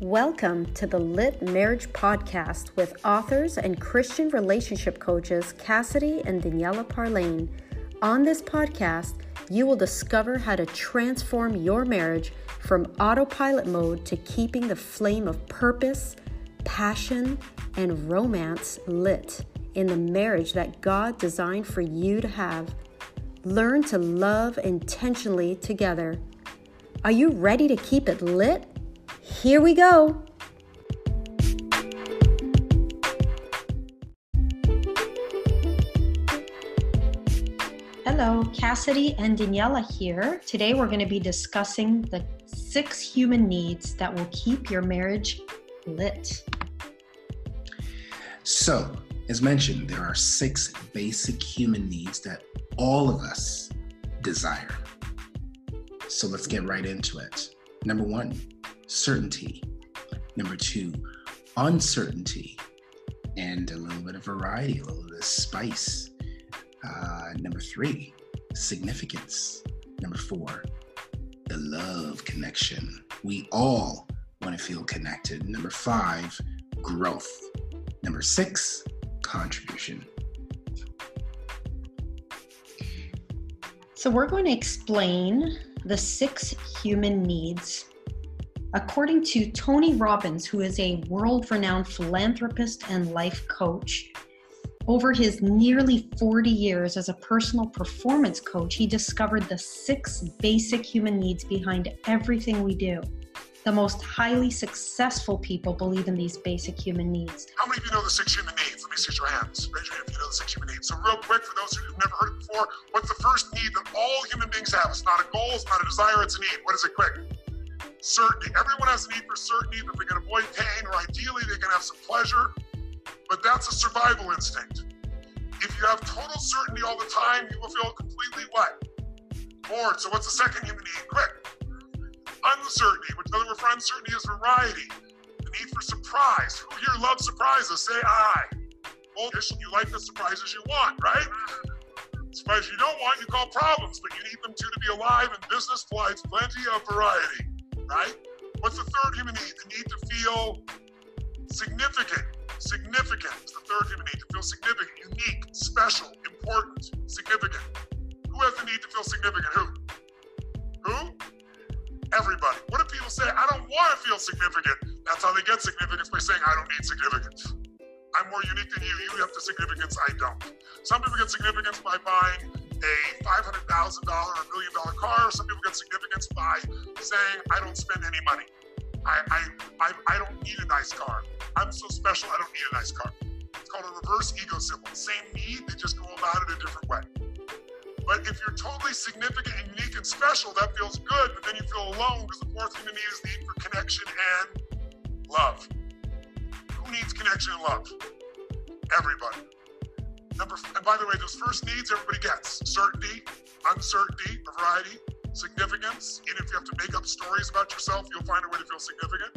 Welcome to the Lit Marriage Podcast with authors and Christian relationship coaches Cassidy and Daniela Parlane. On this podcast, you will discover how to transform your marriage from autopilot mode to keeping the flame of purpose, passion, and romance lit in the marriage that God designed for you to have. Learn to love intentionally together. Are you ready to keep it lit? Here we go. Hello, Cassidy and Daniela here. Today we're going to be discussing the six human needs that will keep your marriage lit. So, as mentioned, there are six basic human needs that all of us desire. So let's get right into it. Number one, certainty. Number two, uncertainty. And a little bit of variety, a little bit of spice. Uh, number three, significance. Number four, the love connection. We all want to feel connected. Number five, growth. Number six, contribution. So, we're going to explain the six human needs. According to Tony Robbins, who is a world renowned philanthropist and life coach, over his nearly 40 years as a personal performance coach, he discovered the six basic human needs behind everything we do. The most highly successful people believe in these basic human needs. How many of you know the six human needs? Let me see your hands. Raise your hand if you know the six human needs. So, real quick, for those who've never heard it before, what's the first need that all human beings have? It's not a goal, it's not a desire, it's a need. What is it, quick? Certainty. Everyone has a need for certainty that they can avoid pain, or ideally, they can have some pleasure. But that's a survival instinct. If you have total certainty all the time, you will feel completely what? Bored. So, what's the second human need? Quick uncertainty, which another word for uncertainty is variety. The need for surprise. Who here loves surprises? Say I. Well, you like the surprises you want, right? Surprises you don't want, you call problems, but you need them too to be alive, and business provides plenty of variety, right? What's the third human need? The need to feel significant. Significant is the third human need to feel significant, unique, special, important, significant. Who has the need to feel significant? Who? Who? everybody. What if people say, I don't want to feel significant? That's how they get significance by saying, I don't need significance. I'm more unique than you. You have the significance, I don't. Some people get significance by buying a $500,000 or a million dollar car. Some people get significance by saying, I don't spend any money. I, I, I, I don't need a nice car. I'm so special, I don't need a nice car. It's called a reverse ego symbol. Same need, they just go about it a different way. But if you're totally significant and unique and special, that feels good, but then you feel alone because the fourth thing to need is the need for connection and love. Who needs connection and love? Everybody. Number, and by the way, those first needs everybody gets certainty, uncertainty, variety, significance. Even if you have to make up stories about yourself, you'll find a way to feel significant,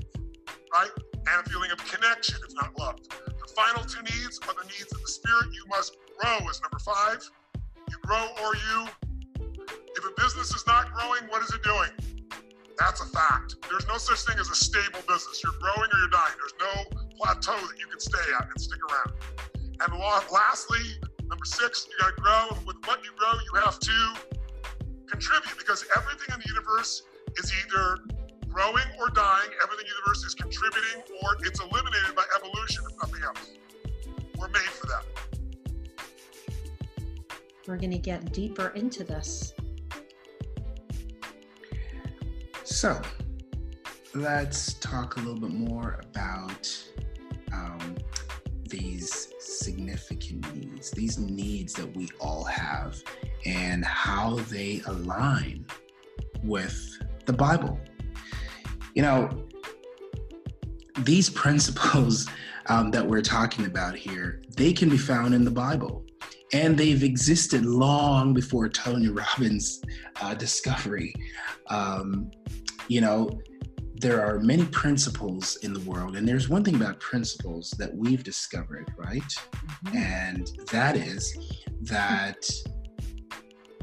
right? And a feeling of connection, if not love. The final two needs are the needs of the spirit. You must grow, is number five you grow or you. If a business is not growing, what is it doing? That's a fact. There's no such thing as a stable business. You're growing or you're dying. There's no plateau that you can stay at and stick around. And lastly, number six, you got to grow. With what you grow, you have to contribute because everything in the universe is either growing or dying. Everything in the universe is contributing or it's eliminated by evolution, if nothing else. We're made for that. We're going to get deeper into this. So, let's talk a little bit more about um, these significant needs, these needs that we all have, and how they align with the Bible. You know, these principles um, that we're talking about here, they can be found in the Bible and they've existed long before Tony Robbins' uh, discovery. Um, you know, there are many principles in the world, and there's one thing about principles that we've discovered, right? Mm-hmm. And that is that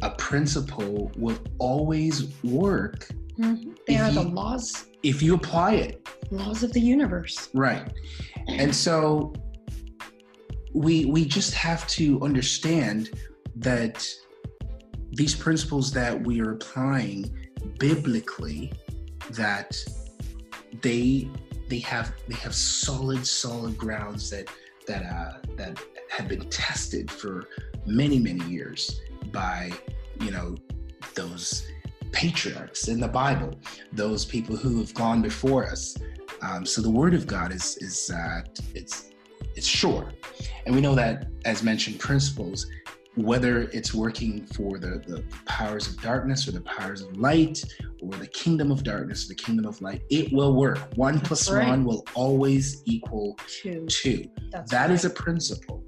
a principle will always work mm-hmm. they are the laws if you apply it, laws of the universe. right. And so we we just have to understand that these principles that we are applying biblically that they they have they have solid solid grounds that that uh, that have been tested for many many years by you know those patriarchs in the Bible, those people who have gone before us. Um, so the Word of God is is uh, it's it's sure, and we know that as mentioned principles whether it's working for the, the powers of darkness or the powers of light or the kingdom of darkness or the kingdom of light, it will work. One plus right. one will always equal Two. two. That's That is right. a principle,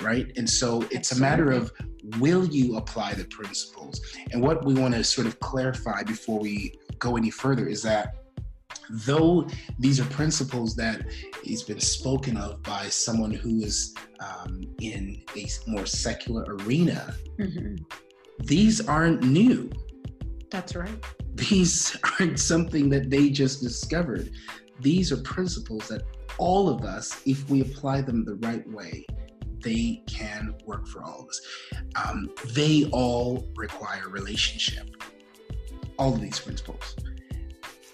right? And so it's a matter of will you apply the principles? And what we want to sort of clarify before we go any further is that though these are principles that has been spoken of by someone who is um, in a more secular arena, Mhm. these aren't new. That's right. These aren't something that they just discovered. These are principles that all of us, if we apply them the right way, they can work for all of us. Um, they all require relationship. All of these principles.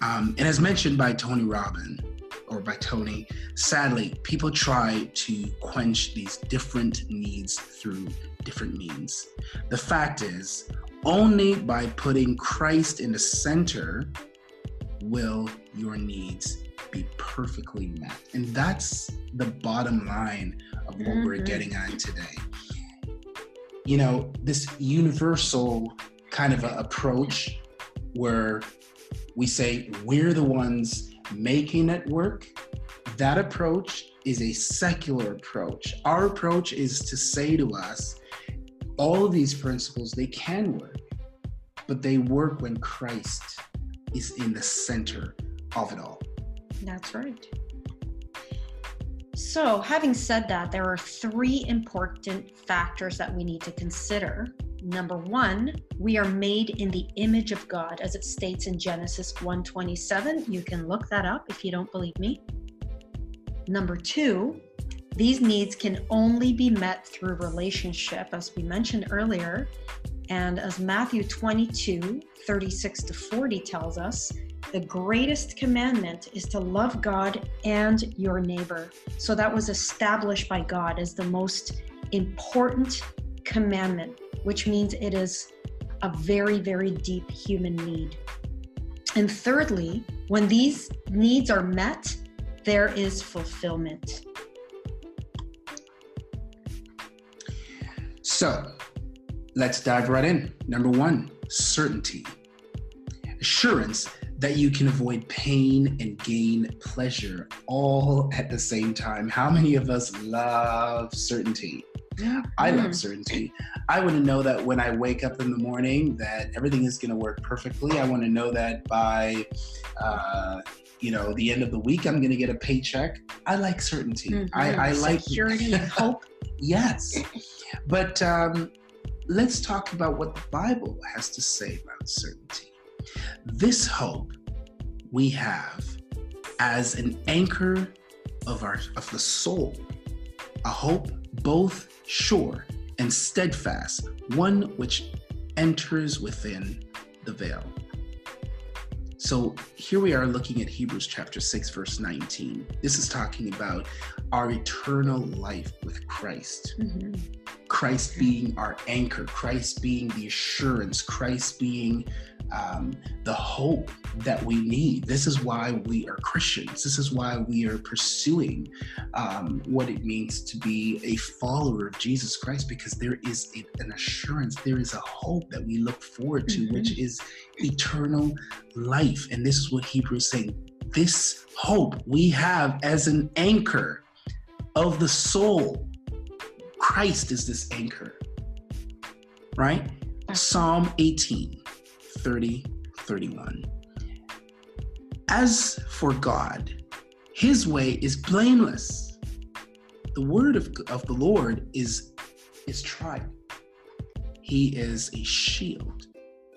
Um, and as mentioned by Tony Robbins, or by Tony, sadly, people try to quench these different needs through different means. The fact is, only by putting Christ in the center will your needs be perfectly met. And that's the bottom line of what we're Mhm. getting at today. You know, this universal kind of a approach where we say we're the ones making it work. That approach is a secular approach. Our approach is to say to us, all of these principles, they can work, but they work when Christ is in the center of it all. That's right. So, having said that, there are three important factors that we need to consider. Number one, we are made in the image of God, as it states in Genesis 1:27. You can look that up if you don't believe me. Number two, these needs can only be met through relationship, as we mentioned earlier. And as Matthew 22, 36 to 40 tells us, the greatest commandment is to love God and your neighbor. So that was established by God as the most important commandment, which means it is a very, very deep human need. And thirdly, when these needs are met, there is fulfillment. So let's dive right in. Number one, certainty. Assurance that you can avoid pain and gain pleasure all at the same time. How many of us love certainty? I love certainty. I want to know that when I wake up in the morning that everything is going to work perfectly. I want to know that by uh, you know the end of the week I'm going to get a paycheck. I like certainty. Mhm. I, I like security and hope. yes, but um, let's talk about what the Bible has to say about certainty. This hope we have as an anchor of our of the soul, a hope both sure and steadfast, one which enters within the veil. So here we are looking at Hebrews chapter 6, verse 19. This is talking about our eternal life with Christ. Mhm. Christ being our anchor, Christ being the assurance, Christ being um, the hope that we need. This is why we are Christians. This is why we are pursuing um, what it means to be a follower of Jesus Christ, because there is a- an assurance, there is a hope that we look forward to, Mhm. which is eternal life. And this is what Hebrews is saying. This hope we have as an anchor of the soul. Christ is this anchor, right? Psalm 18, 30, 31. As for God, his way is blameless. The word of, of the Lord is, is tried. He is a shield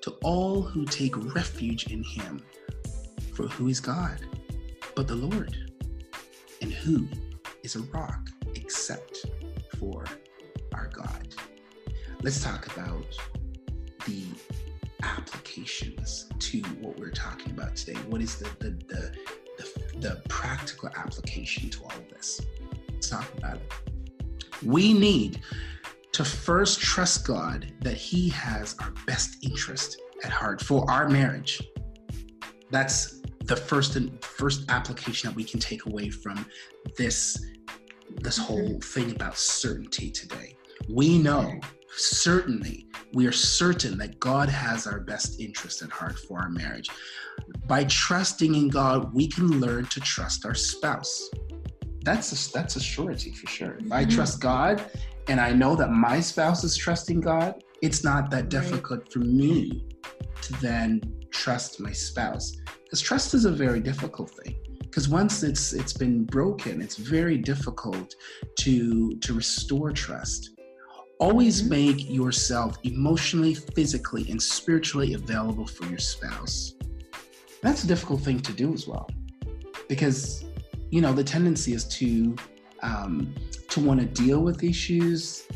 to all who take refuge in him. For who is God but the Lord? And who is a rock except for our God? Let's talk about the applications to what we're talking about today. What is the the the, the, the practical application to all of this? Let's talk about it. We need to first trust God that He has our best interest at heart for our marriage. That's the first and first application that we can take away from this this whole thing about certainty today. We know certainly we are certain that God has our best interest at heart for our marriage. By trusting in God, we can learn to trust our spouse. That's a, that's a surety for sure. If I mm-hmm. trust God and I know that my spouse is trusting God, it's not that difficult for me to then trust my spouse. Because trust is a very difficult thing. Because once it's it's been broken, it's very difficult to to restore trust. Always mm-hmm. make yourself emotionally, physically, and spiritually available for your spouse. That's a difficult thing to do as well. Because, you know, the tendency is to um, to want to deal with issues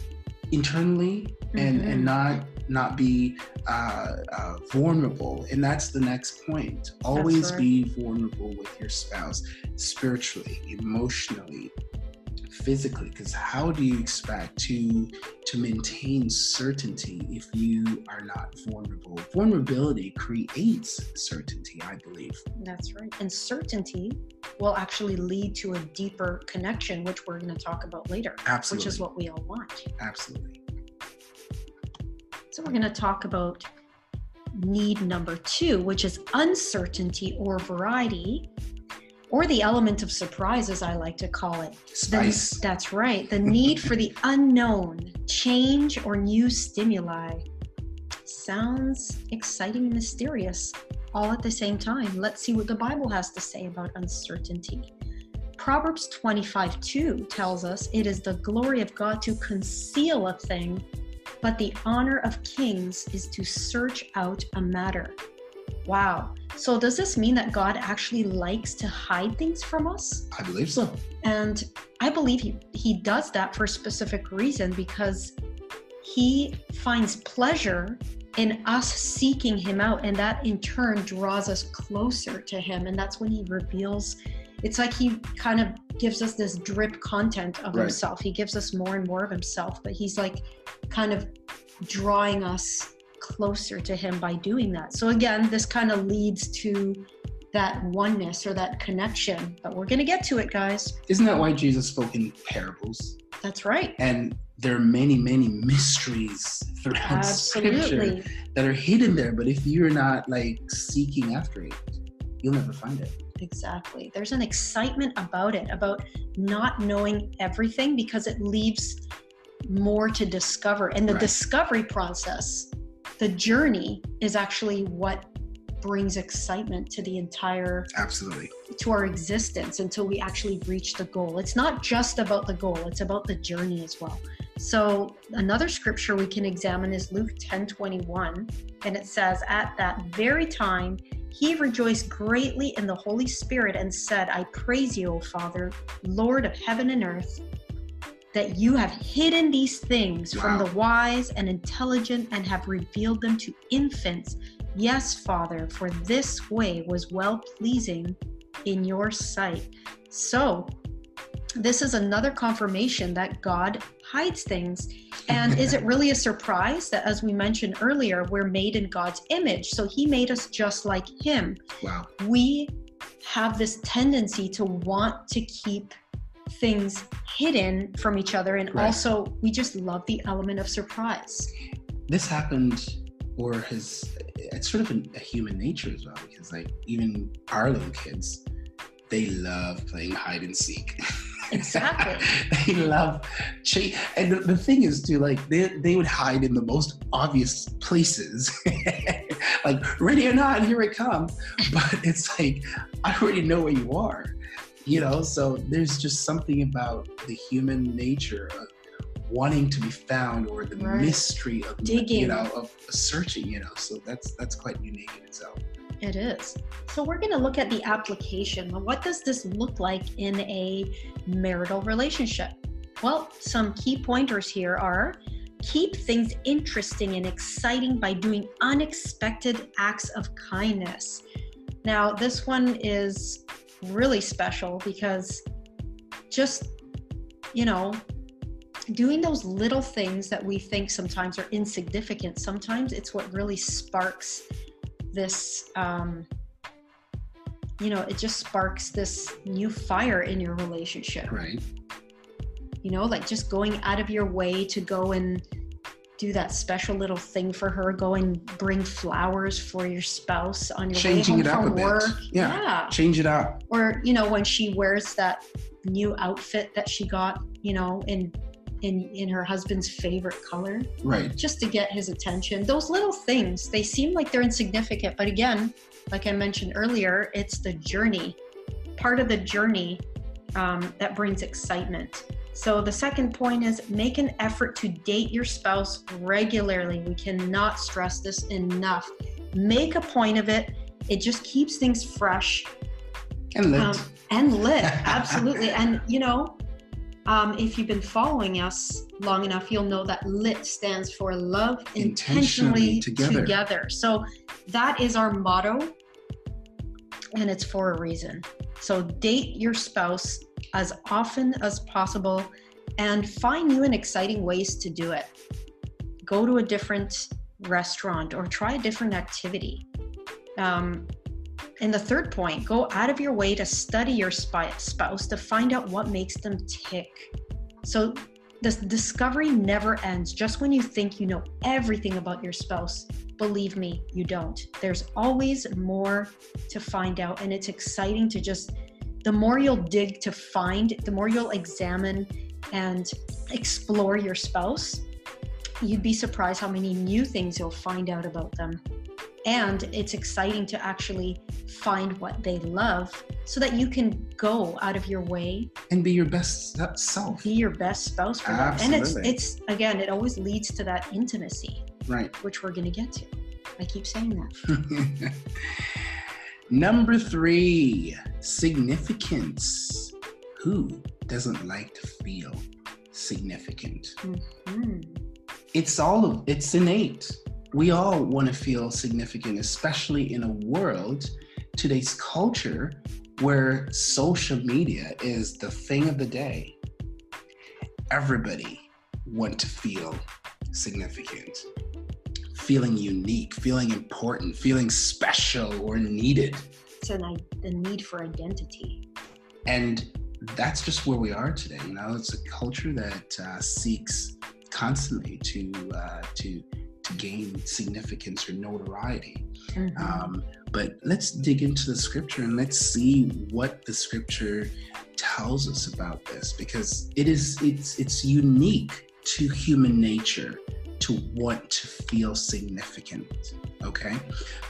internally and mm-hmm. and not not be uh, uh, vulnerable and that's the next point always right. be vulnerable with your spouse spiritually emotionally physically because how do you expect to to maintain certainty if you are not vulnerable? Vulnerability creates certainty i believe. That's right. And certainty will actually lead to a deeper connection which we're going to talk about later absolutely which is what we all want. Absolutely. So we're going to talk about need number two which is uncertainty or variety or the element of surprise, as I like to call it. Spice. The, that's right. The need for the unknown, change, or new stimuli. Sounds exciting and mysterious all at the same time. Let's see what the Bible has to say about uncertainty. Proverbs 25 2 tells us it is the glory of God to conceal a thing, but the honor of kings is to search out a matter. Wow. So does this mean that God actually likes to hide things from us? I believe so. And I believe he, he does that for a specific reason because he finds pleasure in us seeking him out and that in turn draws us closer to him and that's when he reveals it's like he kind of gives us this drip content of right. himself he gives us more and more of himself but he's like kind of drawing us closer to him by doing that. So again, this kind of leads to that oneness or that connection. But we're going to get to it, guys. Isn't that why Jesus spoke in parables? That's right. And there are many, many mysteries throughout Absolutely. scripture that are hidden there. But if you're not like seeking after it, you'll never find it. Exactly. There's an excitement about it, about not knowing everything because it leaves more to discover. And the right. discovery process the journey is actually what brings excitement to the entire absolutely. to our existence until we actually reach the goal. It's not just about the goal it's about the journey as well. So another scripture we can examine is luke 10 21 and it says at that very time he rejoiced greatly in the holy spirit and said i praise you o father lord of heaven and earth that you have hidden these things wow. from the wise and intelligent and have revealed them to infants. Yes, Father, for this way was well pleasing in your sight. So, this is another confirmation that God hides things. And is it really a surprise that, as we mentioned earlier, we're made in God's image? So, He made us just like Him. Wow. We have this tendency to want to keep things hidden from each other and right. also we just love the element of surprise. This happened or has it's sort of a, a human nature as well because like even our little kids they love playing hide and seek. Exactly. They love chase and the, the, thing is too like they, they would hide in the most obvious places. Like ready or not here it comes. But it's like i already know where you are you know so there's just something about the human nature of wanting to be found or the right. mystery of digging you know of searching you know so that's that's quite unique in itself It is. So we're going to look at the application. What does this look like in a marital relationship? Well, some key pointers here are keep things interesting and exciting by doing unexpected acts of kindness. Now, this one is really special because just, you know, doing those little things that we think sometimes are insignificant, sometimes it's what really sparks this. Um, you know, it just sparks this new fire in your relationship. Right. You know, like just going out of your way to go and do that special little thing for her. Go and bring flowers for your spouse on your Changing way it home from bit. work. Yeah. Change it up. Or you know, when she wears that new outfit that she got, you know, in in in her husband's favorite color, Right. just to get his attention. Those little things, they seem like they're insignificant, but again, like I mentioned earlier, it's the journey, part of the journey um, that brings excitement. So the second point is make an effort to date your spouse regularly. We cannot stress this enough. Make a point of it. It just keeps things fresh And lit. um, and lit. Absolutely. and you know, um, if you've been following us long enough, you'll know that LIT stands for love intentionally, Intentionally together. together. So that is our motto, and it's for a reason. So date your spouse as often as possible and find new and exciting ways to do it. Go to a different restaurant or try a different activity. Um, and the third point, go out of your way to study your spouse to find out what makes them tick. So the discovery never ends. Just when you think you know everything about your spouse, believe me, you don't. There's always more to find out, and it's exciting to just the more you'll dig to find, the more you'll examine and explore your spouse, you'd be surprised how many new things you'll find out about them. And it's exciting to actually find what they love so that you can go out of your way, and be your best self. be your best spouse for them. And it's it's again, it always leads to that intimacy, Right. which we're gonna get to. I keep saying that. Number three, significance. Who doesn't like to feel significant? Hmm. It's all of it's innate. We all want to feel significant, especially in a world, today's culture, where social media is the thing of the day. Everybody want to feel significant, feeling unique, feeling important, feeling special or needed. It's an, the need for identity. and that's just where we are today you know it's a culture that uh, seeks constantly to uh, to to gain significance or notoriety. Mhm. um, but let's dig into the scripture and let's see what the scripture tells us about this because it is it's it's unique to human nature to want to feel significant okay?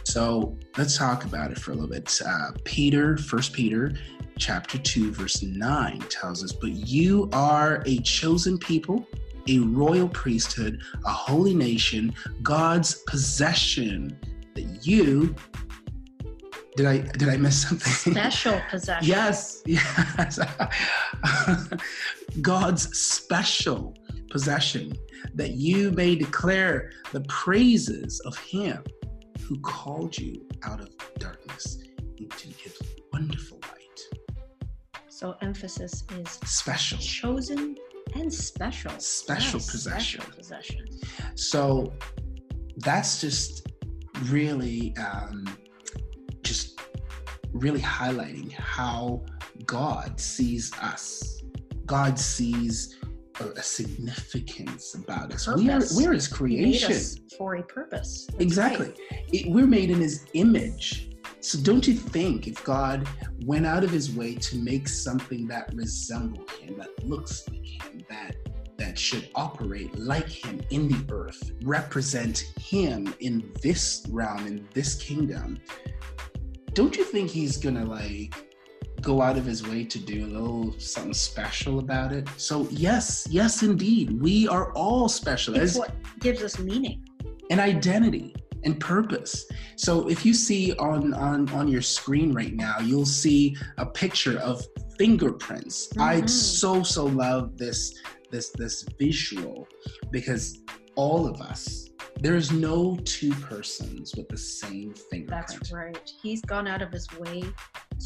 So let's talk about it for a little bit. Uh, peter first peter chapter 2 verse 9 tells us but you are a chosen people a royal priesthood a holy nation god's possession. That you did i did i miss something? Special possession. yes yes. God's special possession. That you may declare the praises of him who called you out of darkness into his wonderful light. So emphasis is special. chosen and special. Special Yes, possession. Special possession. so that's just really um, just really highlighting how god sees us god sees a, a significance about us we are we're his creation for a purpose. That's exactly right. It- we're made in his image so don't you think if god went out of his way to make something that resembled him that looks like him that that should operate like him in the earth represent him in this realm in this kingdom don't you think he's gonna like go out of his way to do a little something special about it? So yes yes indeed we are all special. It's what gives us meaning. an identity and purpose. So if you see on on on your screen right now, you'll see a picture of fingerprints. Mm-hmm. I so so love this this this visual because all of us there's no two persons with the same fingerprint. That's right. He's gone out of his way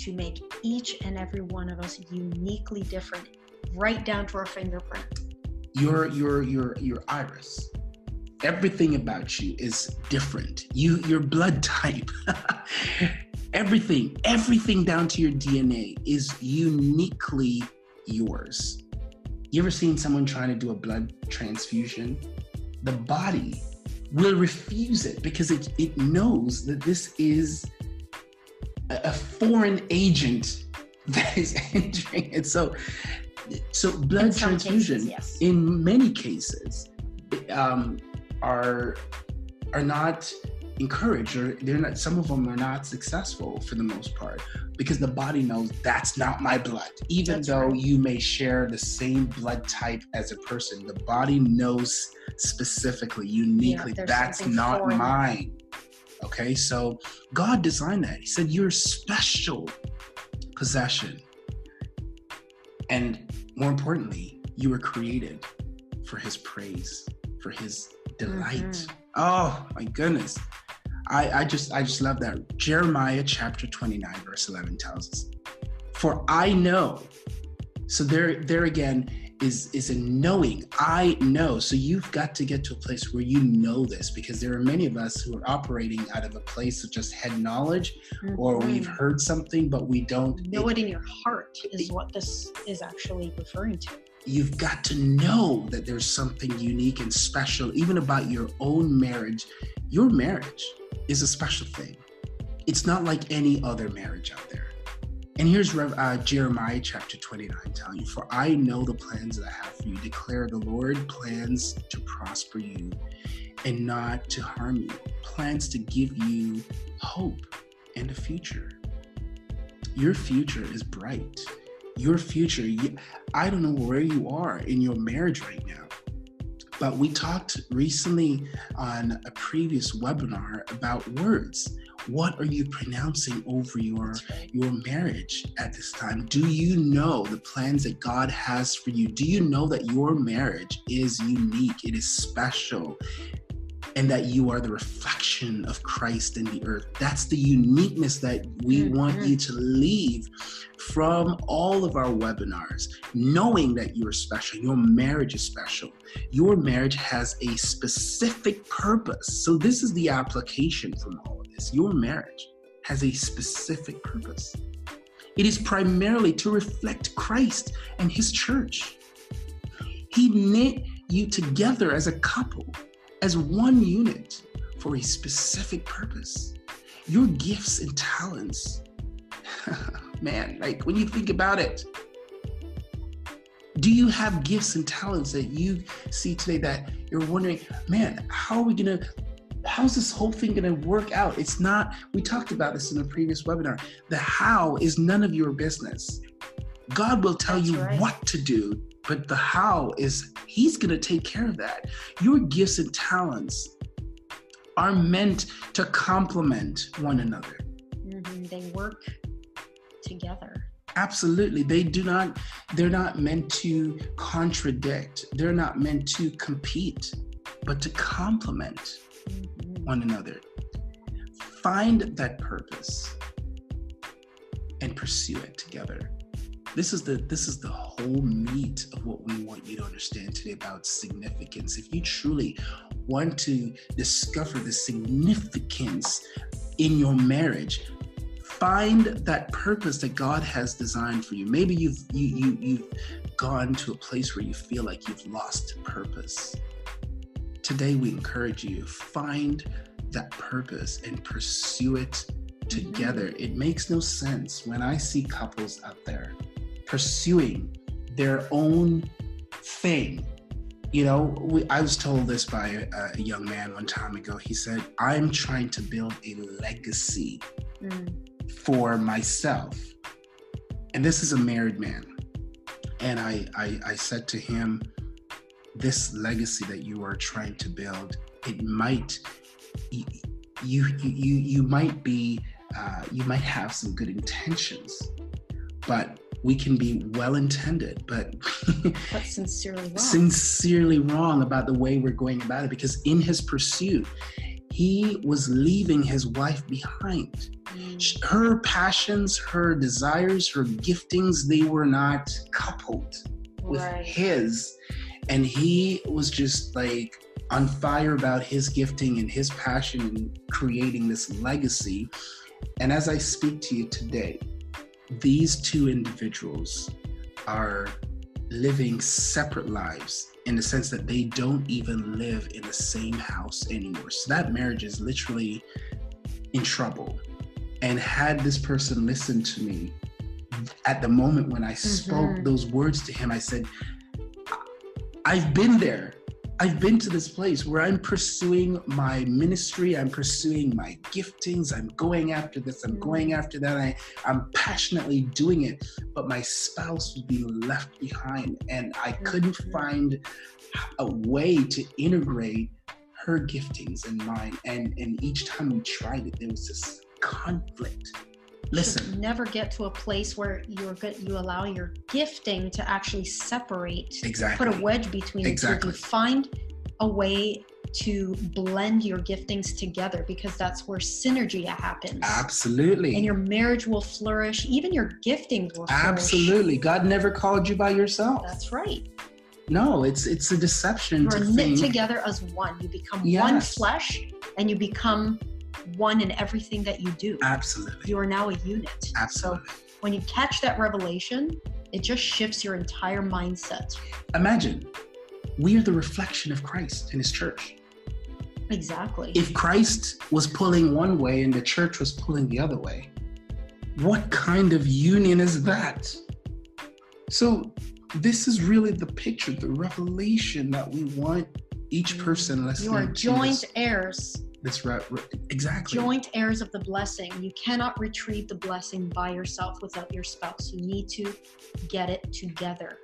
to make each and every one of us uniquely different, right down to our fingerprint. Your your your your iris. Everything about you is different. You your blood type. everything, everything down to your DNA is uniquely yours. You ever seen someone trying to do a blood transfusion? The body will refuse it because it, it knows that this is a, a foreign agent that is entering it. So, so blood transfusion, cases, yes. in many cases, um, are are not encouraged or they're not some of them are not successful for the most part because the body knows that's not my blood. Even that's though right. you may share the same blood type as a person the body knows specifically uniquely yeah, that's not mine. Okay so god designed that. He said you're special possession. And more importantly you were created for his praise for his delight mm-hmm. oh my goodness I, I just I just love that. Jeremiah chapter 29, verse 11 tells us, For I know. So there, there again is is a knowing. I know. So you've got to get to a place where you know this because there are many of us who are operating out of a place of just head knowledge mm-hmm. or we've heard something, but we don't know it, it in your heart is what this is actually referring to you've got to know that there's something unique and special even about your own marriage your marriage is a special thing. It's not like any other marriage out there. And here's uh, Jeremiah chapter 29 telling you, For I know the plans that I have for you, declare the Lord plans to prosper you and not to harm you, plans to give you hope and a future. Your future is bright. Your future, I don't know where you are in your marriage right now. But we talked recently on a previous webinar about words. What are you pronouncing over your your marriage at this time? Do you know the plans that God has for you? Do you know that your marriage is unique? It is special and that you are the reflection of Christ in the earth. That's the uniqueness that we mm-hmm. want you to leave from all of our webinars, knowing that you are special. Your marriage is special. Your marriage has a specific purpose. So, this is the application from all of this. Your marriage has a specific purpose. It is primarily to reflect Christ and His church. He knit you together as a couple as one unit for a specific purpose. Your gifts and talents, man, like when you think about it, do you have gifts and talents that you see today that you're wondering, man, how are we gonna, how's this whole thing gonna work out? It's not, we talked about this in a previous webinar. The how is none of your business. God will tell That's you right. what to do but the how is He's going to take care of that. Your gifts and talents are meant to complement one another. Mm-hmm. They work together. Absolutely. They do not, they're not meant to contradict, they're not meant to compete, but to complement mm-hmm. one another. Find that purpose and pursue it together this is the this is the whole meat of what we want you to understand today about significance if you truly want to discover the significance in your marriage find that purpose that god has designed for you maybe you've you, you you've gone to a place where you feel like you've lost purpose today we encourage you to find that purpose and pursue it together. Mm-hmm. It makes no sense when I see couples out there pursuing their own thing. You know, we, I was told this by a, a, young man one time ago. He said, I'm trying to build a legacy mm. for myself. And this is a married man. And I, I, I said to him, This legacy that you are trying to build, it might you you you, you might be uh, you might have some good intentions, but we can be well intended, but but sincerely wrong. sincerely wrong about the way we're going about it. Because in his pursuit, he was leaving his wife behind. Mm. Her passions, her desires, her giftings, they were not coupled with Right. his. And he was just like on fire about his gifting and his passion and creating this legacy. And as I speak to you today, these two individuals are living separate lives in the sense that they don't even live in the same house anymore. So that marriage is literally in trouble. And had this person listened to me at the moment when I spoke Mhm. those words to him, I said, I've been there. I've been to this place where I'm pursuing my ministry, I'm pursuing my giftings, I'm going after this, I'm going mm. after that, I, I'm passionately doing it, but my spouse was being left behind, and I couldn't find a way to integrate her giftings and mine. And, and each time we tried it, there was this conflict. Listen, never get to a place where you're good you allow your gifting to actually separate exactly. put a wedge between Exactly. You find a way to blend your giftings together because that's where synergy happens. Absolutely. And your marriage will flourish. Even your giftings will flourish. Absolutely. God never called you by yourself. That's right. No, it's it's a deception You are to knit think. together as one. You become one flesh and you become one in everything that you do. Absolutely. You are now a unit. Absolutely. So when you catch that revelation, it just shifts your entire mindset. Imagine we are the reflection of Christ in his church. Exactly. If Christ was pulling one way and the church was pulling the other way, what kind of union is that? So, this is really the picture, the revelation that we want each person listening you are joint heirs, this re- exactly joint heirs of the blessing. You cannot retrieve the blessing by yourself without your spouse. You need to get it together.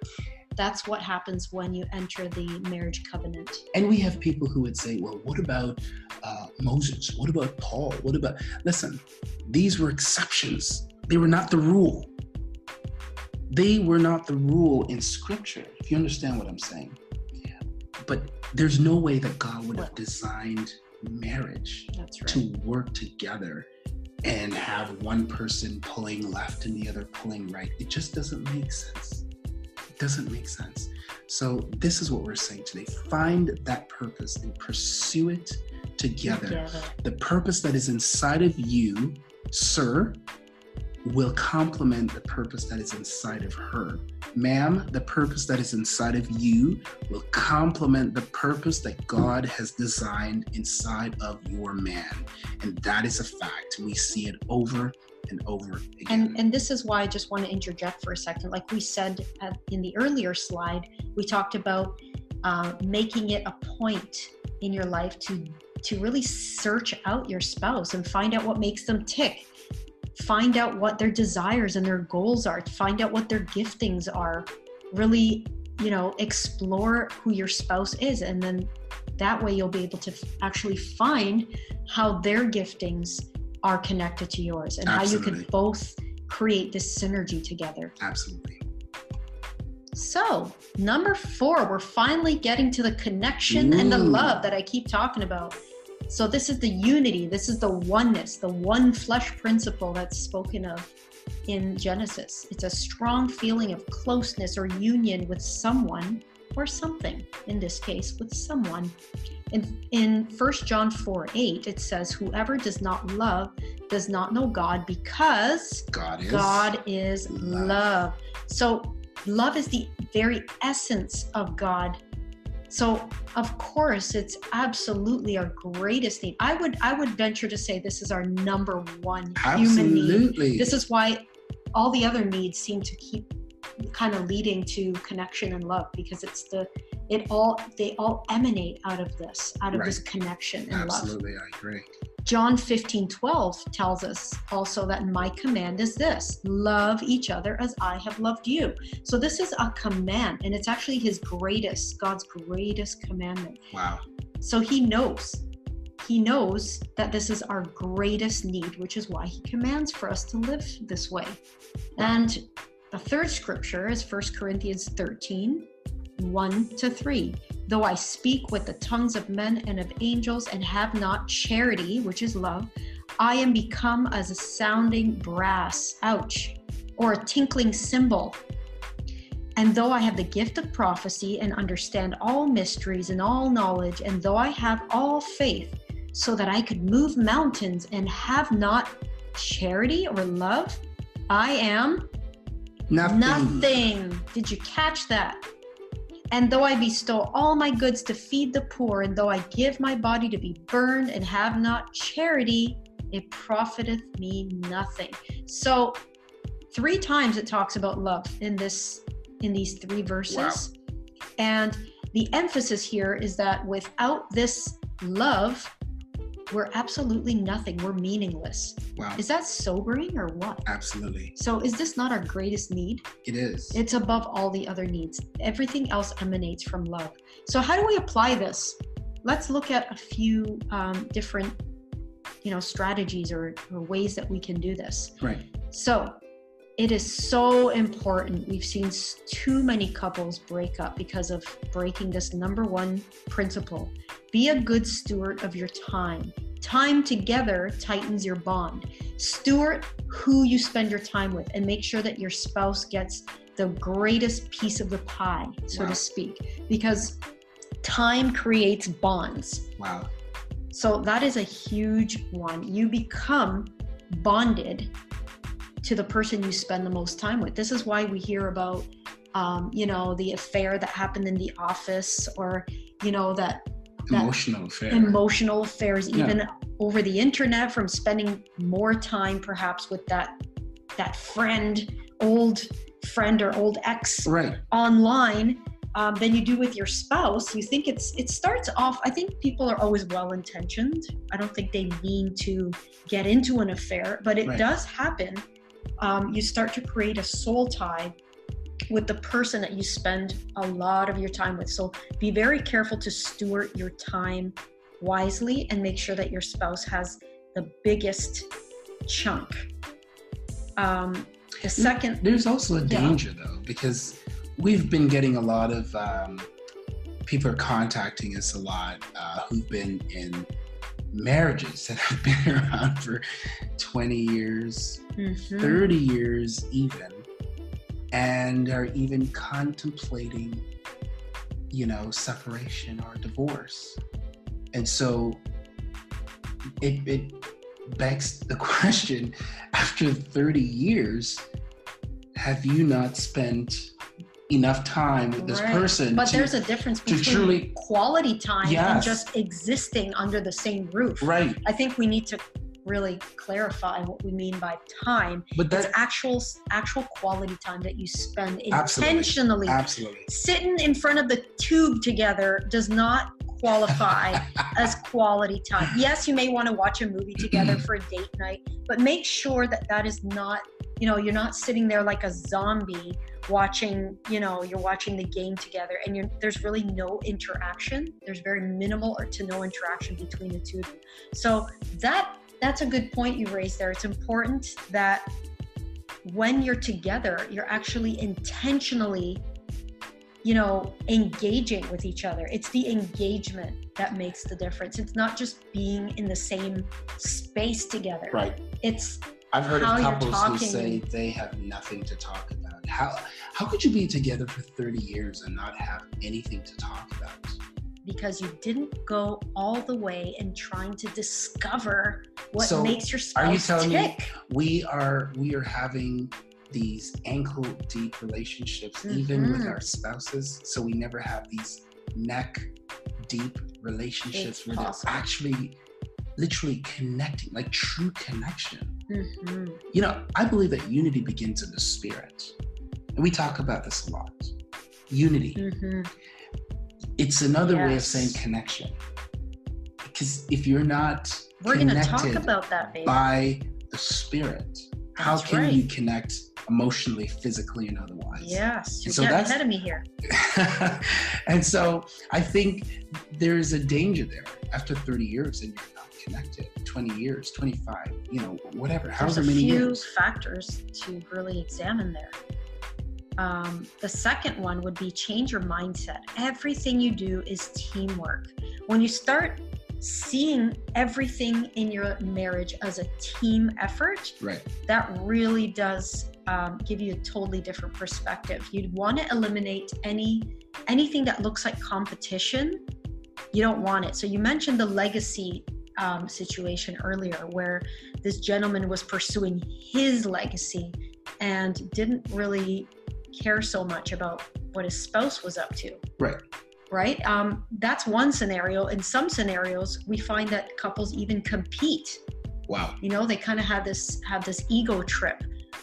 That's what happens when you enter the marriage covenant. And we have people who would say, well, what about uh, Moses? What about Paul? What about, listen, these were exceptions. They were not the rule. They were not the rule in scripture, if you understand what I'm saying. But there's no way that God would have designed marriage That's right. to work together and have one person pulling left and the other pulling right. It just doesn't make sense. It doesn't make sense. So, this is what we're saying today find that purpose and pursue it together. Together. The purpose that is inside of you, sir, will complement the purpose that is inside of her. Ma'am, the purpose that is inside of you will complement the purpose that God has designed inside of your man. And that is a fact. We see it over and over again. And and this is why I just want to interject for a second. Like we said at, in the earlier slide, we talked about uh, making it a point in your life to to really search out your spouse and find out what makes them tick. Find out what their desires and their goals are. Find out what their giftings are. Really, you know, explore who your spouse is, and then that way you'll be able to f- actually find how their giftings are connected to yours and how you can both create this synergy together. Absolutely. So, number four, we're finally getting to the connection and the love that I keep talking about. So, this is the unity, this is the oneness, the one flesh principle that's spoken of in Genesis. It's a strong feeling of closeness or union with someone or something, in this case, with someone. In, in 1 John 4 8, it says, Whoever does not love does not know God because God is. God is love. love. So, love is the very essence of God. So, of course, it's absolutely our greatest need. I would I would venture to say this is our number one human need. Absolutely. This is why all the other needs seem to keep kind of leading to connection and love because it's the it all they all emanate out of this out of this connection and love Absolutely. I agree. John 15, 12 tells us also that my command is this love each other as I have loved you. So, this is a command, and it's actually his greatest, God's greatest commandment. Wow. So, he knows. he knows that this is our greatest need, which is why he commands for us to live this way. And the third scripture is 1 Corinthians 13, 1 to 3. Though I speak with the tongues of men and of angels and have not charity, which is love, I am become as a sounding brass, ouch, or a tinkling cymbal. And though I have the gift of prophecy and understand all mysteries and all knowledge, and though I have all faith, so that I could move mountains and have not charity or love, I am Nothing. nothing. Did you catch that? And though I bestow all my goods to feed the poor, and though I give my body to be burned and have not charity, it profiteth me nothing. So, three times it talks about love in this in these three verses. Wow. And the emphasis here is that without this love, we're absolutely nothing. We're meaningless. Wow. Is that sobering or what? Absolutely. So, is this not our greatest need? It is. It's above all the other needs. Everything else emanates from love. So, how do we apply this? Let's look at a few um, different, you know, strategies or, or ways that we can do this. right. So, it is so important. We've seen too many couples break up because of breaking this number one principle be a good steward of your time. Time together tightens your bond. Steward who you spend your time with and make sure that your spouse gets the greatest piece of the pie, so Wow. to speak, because time creates bonds. Wow. So that is a huge one. You become bonded to the person you spend the most time with. This is why we hear about, um, you know, the affair that happened in the office, or you know that that Emotional affair. emotional affairs, Yeah. even over the internet, from spending more time perhaps with that that friend, old friend or old ex right. online um, than you do with your spouse you think it's it starts off i think people are always well intentioned i don't think they mean to get into an affair but it Right. does happen um, you start to create a soul tie with the person that you spend a lot of your time with so be very careful to steward your time wisely and make sure that your spouse has the biggest chunk um, the second There's also a Yeah. danger though, because we've been getting a lot of um, people are contacting us a lot uh, who've been in marriages that have been around for 20 years, Mhm. 30 years, even, and are even contemplating, you know, separation or divorce. And so it, it begs the question after 30 years, have you not spent enough time with this Right. person? But to- there's a difference between truly- quality time and just existing under the same roof. right, I think we need to really clarify what we mean by time. but It's that actual actual quality time that you spend Absolutely. intentionally. absolutely Sitting in front of the tube together does not qualify as quality time. Yes, you may want to watch a movie together for a date night, but make sure that that is not, you know, you're not sitting there like a zombie watching, you know, you're watching the game together and there's really no interaction. There's very minimal or to no interaction between the two of you. So that that's a good point you raised there. It's important that when you're together, you're actually intentionally you know, engaging with each other. It's the engagement that makes the difference. It's not just being in the same space together. right It's i've heard of couples who say they have nothing to talk about how how could you be together for 30 years and not have anything to talk about because you didn't go all the way in trying to discover what So, makes your spouse are you telling me- we are we are having these ankle deep relationships even with Mhm. our spouses so we never have these neck deep relationships It's where they're actually literally connecting like true connection Mhm. you know i believe that unity begins in the spirit and we talk about this a lot unity Mhm. it's another way of saying connection because if you're not We're going to talk about that, baby. by the spirit how That's can right. you connect emotionally physically and otherwise Yes, you're So that's- ahead of me here. and so i think there's a danger there after 30 years and you're not connected 20 years 25 you know whatever There's however a many few years factors to really examine there. Um, the second one would be change your mindset. Everything you do is teamwork. When you start seeing everything in your marriage as a team effort, right that really does um, give you a totally different perspective. You'd want to eliminate any anything that looks like competition. You don't want it. So you mentioned the legacy um, situation earlier, where this gentleman was pursuing his legacy and didn't really care so much about what his spouse was up to right right? Um, that's one scenario. In some scenarios we find that couples even compete. Wow. You know they kind of have this have this ego trip.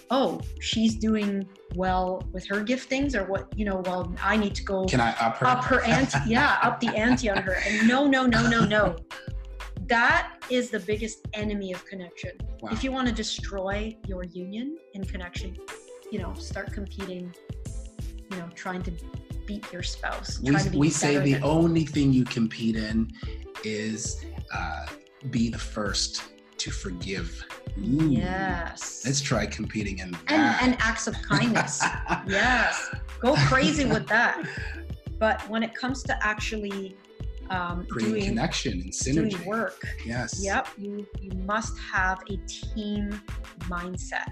Oh she's doing well with her giftings or what you know well i need to go can i up her? up her ante yeah up the ante on her. And no no no no no. That is the biggest enemy of connection. Wow. if you want to destroy your union and connection you know start competing you know trying to beat your spouse we, be we say the only thing you compete in is uh, be the first to forgive. Ooh. yes. Let's try competing in and that. and acts of kindness. Yes. Go crazy with that. But when it comes to actually um, create doing, connection and doing synergy. work yes. Yep, you you must have a team mindset.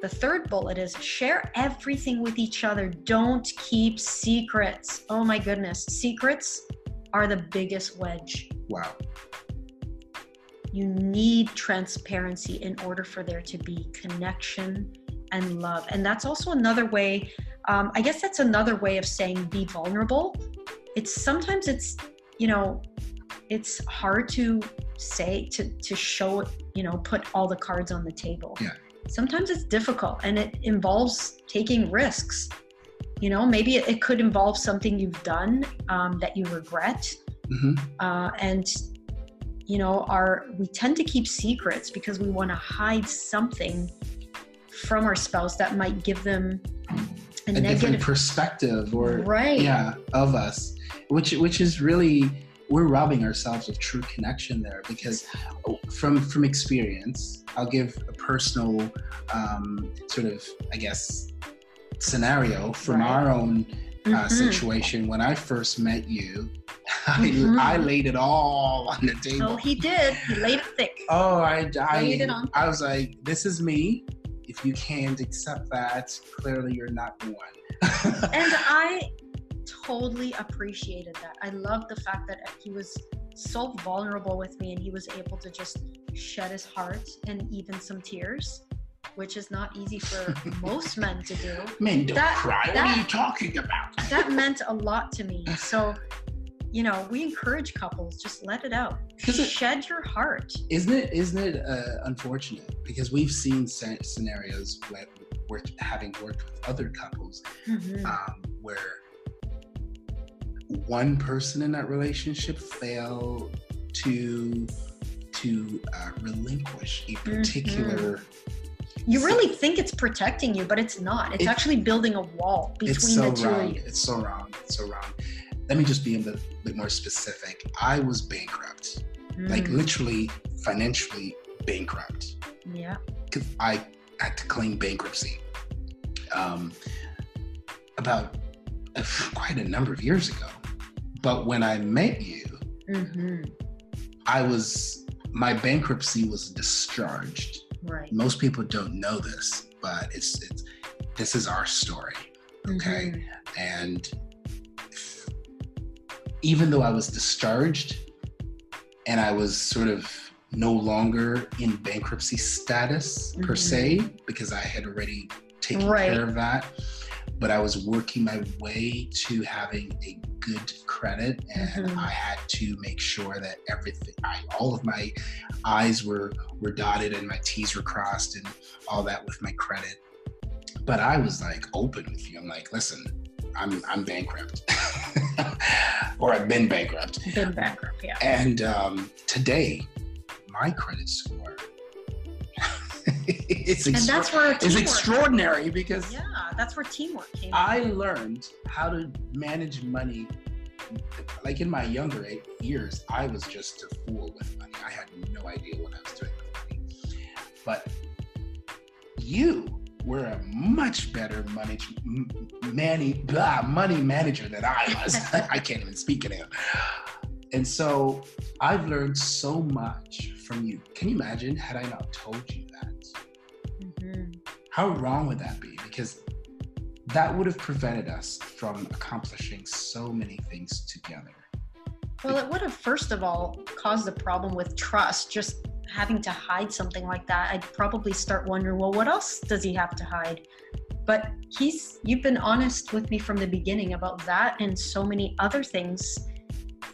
The third bullet is share everything with each other. Don't keep secrets. Oh my goodness, secrets are the biggest wedge. wow You need transparency in order for there to be connection and love. And that's also another way, um, I guess that's another way of saying be vulnerable. It's sometimes it's, you know, it's hard to say, to, to show, you know, put all the cards on the table. Yeah. Sometimes it's difficult and it involves taking risks. You know, maybe it, it could involve something you've done um, that you regret. Hmm uh, and you know our we tend to keep secrets because we want to hide something from our spouse that might give them a, a different negative perspective or right. yeah of us which which is really we're robbing ourselves of true connection there because from from experience i'll give a personal um, sort of i guess scenario from Right. our own uh, Mhm. situation when i first met you I, Mhm. I laid it all on the table oh he did he laid it thick Oh, I, Laid it I, on. I was like, this is me. If you can't accept that, clearly you're not the one. and i totally appreciated that i love the fact that he was so vulnerable with me and he was able to just shed his heart and even some tears which is not easy for most men to do Men don't That- cry. what are you talking about? that meant a lot to me. So, you know, we encourage couples just let it out. it- Shed your heart. Isn't it? Isn't it uh, unfortunate? Because we've seen scenarios where, where having worked with other couples, Mhm. um, where one person in that relationship fail to to uh, relinquish a particular You really think it's protecting you, but it's not. It's It- actually building a wall between it's so the two wrong. of you. It's so wrong. It's so wrong. Let me just be a bit, bit more specific. I was bankrupt, like Mm, literally financially bankrupt, yeah. because I had to claim bankruptcy um, about uh, quite a number of years ago. But when I met you, hmm I was my bankruptcy was discharged. Right. Most people don't know this, but it's it's this is our story. Okay. Mhm. and even though I was discharged and I was sort of no longer in bankruptcy status per Mhm. se because I had already taken Right. care of that, but I was working my way to having a good credit and Mhm. I had to make sure that everything I, all of my I's were were dotted and my T's were crossed and all that with my credit. But I was like open with you. I'm like, listen, I'm I'm bankrupt, or I've been bankrupt, Been bankrupt, yeah. and um, today my credit score it's And extra- that's where it's extraordinary because Yeah, that's where teamwork came. I learned how to manage money like in my younger years, I was just a fool with money. I had no idea what I was doing with money. But you were a much better money money blah, money manager than I was. I can't even speak it out. And so I've learned so much from you. Can you imagine had I not told you that? How wrong would that be? Because that would have prevented us from accomplishing so many things together. Well, it would have, first of all, caused a problem with trust. Just having to hide something like that, I'd probably start wondering, well, what else does he have to hide? But he's, you've been honest with me from the beginning about that and so many other things.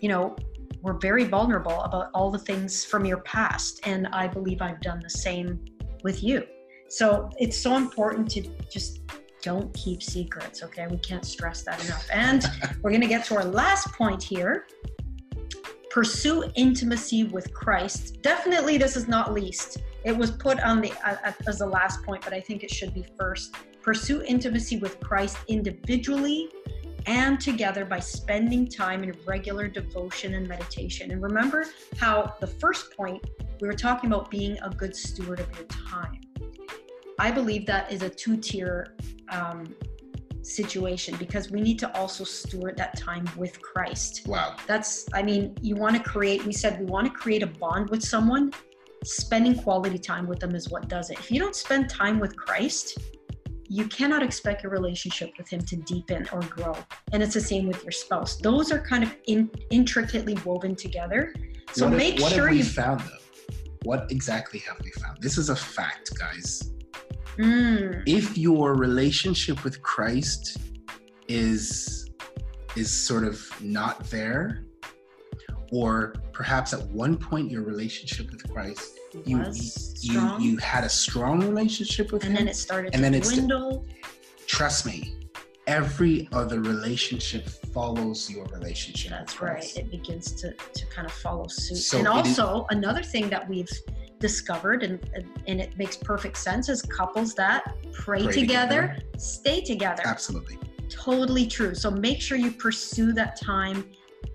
You know, we're very vulnerable about all the things from your past. And I believe I've done the same with you. So it's so important to just don't keep secrets, okay? We can't stress that enough. And we're going to get to our last point here. Pursue intimacy with Christ. Definitely, this is not least. It was put on the uh, as the last point, but I think it should be first. Pursue intimacy with Christ individually and together by spending time in regular devotion and meditation. And remember how the first point we were talking about being a good steward of your time. I believe that is a two tier um, situation because we need to also steward that time with Christ. Wow. That's, I mean, you want to create, we said we want to create a bond with someone. Spending quality time with them is what does it. If you don't spend time with Christ, you cannot expect your relationship with him to deepen or grow. And it's the same with your spouse. Those are kind of in, intricately woven together. So what make have, what sure have we you found though. What exactly have we found? This is a fact, guys. Mm. If your relationship with Christ is is sort of not there, or perhaps at one point your relationship with Christ you you, you had a strong relationship with and him then it started and then it's dwindle. trust me every other relationship follows your relationship that's right it begins to to kind of follow suit So and also another thing that we've discovered and and it makes perfect sense is couples that pray, Pray together, stay together. Absolutely. Totally true. So make sure you pursue that time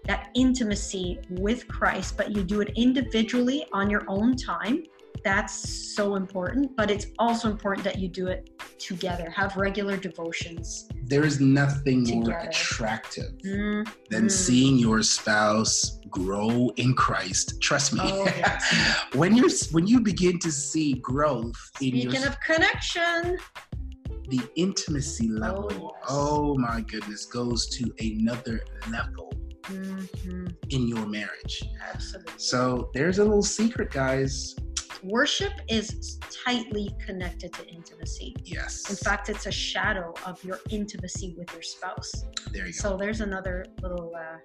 that intimacy with christ but you do it individually on your own time that's so important but it's also important that you do it together have regular devotions there is nothing more attractive Mm, than mm. seeing your spouse grow in Christ. Trust me. Oh, yes. when you when you begin to see growth in your speaking of connection the intimacy level, yes. oh my goodness, goes to another level Mhm, in your marriage. absolutely So there's a little secret, guys. worship is tightly connected to intimacy Yes. in fact it's a shadow of your intimacy with your spouse there you go. So there's another little uh,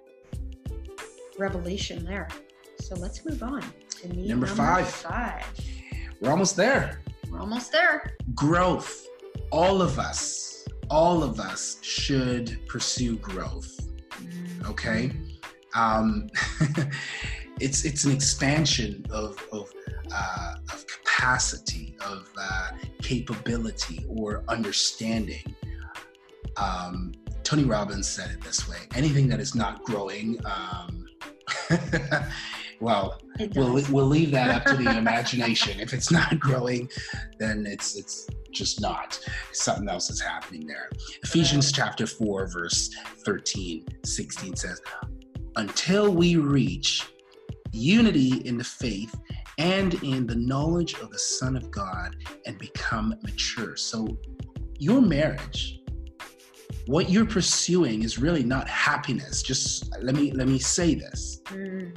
revelation there. So let's move on to need Number five. Five. We're almost there. We're almost there. Growth. All of us, all of us should pursue growth. Okay. Um, it's it's an expansion of of, uh, of capacity, of uh, capability, or understanding. Um, Tony Robbins said it this way: anything that is not growing, um, well, we'll we'll leave that up to the imagination. If it's not growing, then it's it's just not. Something else is happening there. Ephesians chapter 4, verse 13, 16 says, Until we reach unity in the faith and in the knowledge of the Son of God and become mature. So your marriage, what you're pursuing is really not happiness. Just let me let me say this Mm,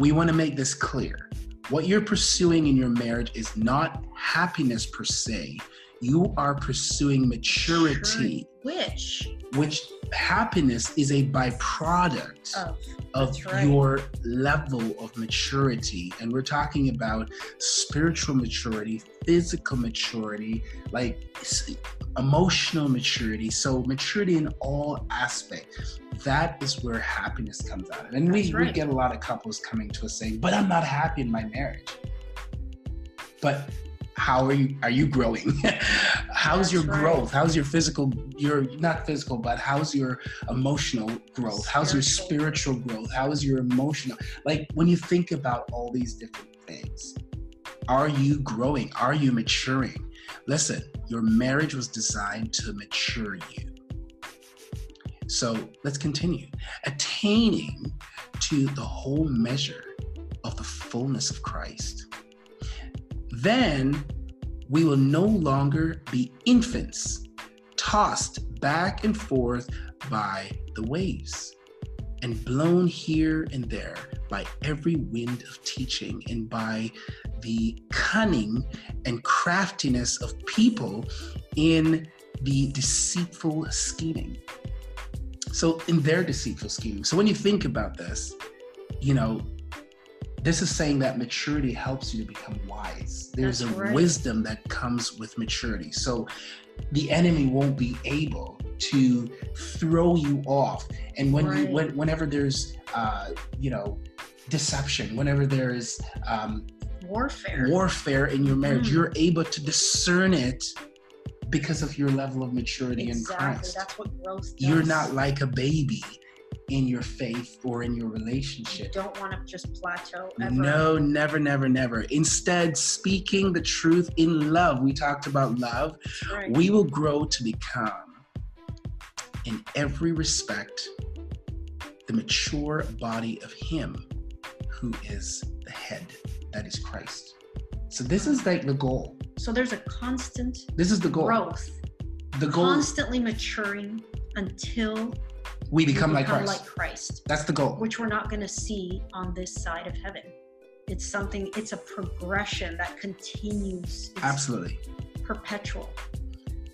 we want to make this clear. What you're pursuing in your marriage is not happiness per se. You are pursuing maturity, which which happiness is a byproduct oh, of of right. your level of maturity. And we're talking about spiritual maturity, physical maturity, like emotional maturity. So, maturity in all aspects. That is where happiness comes out of. And we, That's we get a lot of couples coming to us saying, but I'm not happy in my marriage. But how are you are you growing? How's That's your right. growth? How's your physical your not physical but how's your emotional growth? How's your spiritual. growth? How is your emotional like when you think about all these different things are you growing? Are you maturing? Listen your marriage was designed to mature you. So let's continue. Attaining to the whole measure of the fullness of christ then we will no longer be infants, tossed back and forth by the waves, and blown here and there by every wind of teaching and by the cunning and craftiness of people in the deceitful scheming. So, in their deceitful scheming. So, when you think about this, you know, this is saying that maturity helps you to become wise. There's That's a right. wisdom that comes with maturity. So the enemy won't be able to throw you off. And when you when, whenever there's uh, you know deception, whenever there's um, Warfare. warfare in your marriage, Mm. you're able to discern it because of your level of maturity in exactly. Christ. That's what growth does. You're not like a baby in your faith or in your relationship. You don't want to just plateau ever. No, never, never, never. Instead, speaking the truth in love, we talked about love, right. we will grow to become, in every respect, the mature body of Him who is the head, that is Christ. So, this is like the goal. so there's a constant This is the goal. growth, The goal, constantly maturing until we we become like Christ. like Christ, That's the goal. which we're not going to see on this side of heaven. It's something. It's a progression that continues. It's Absolutely. perpetual.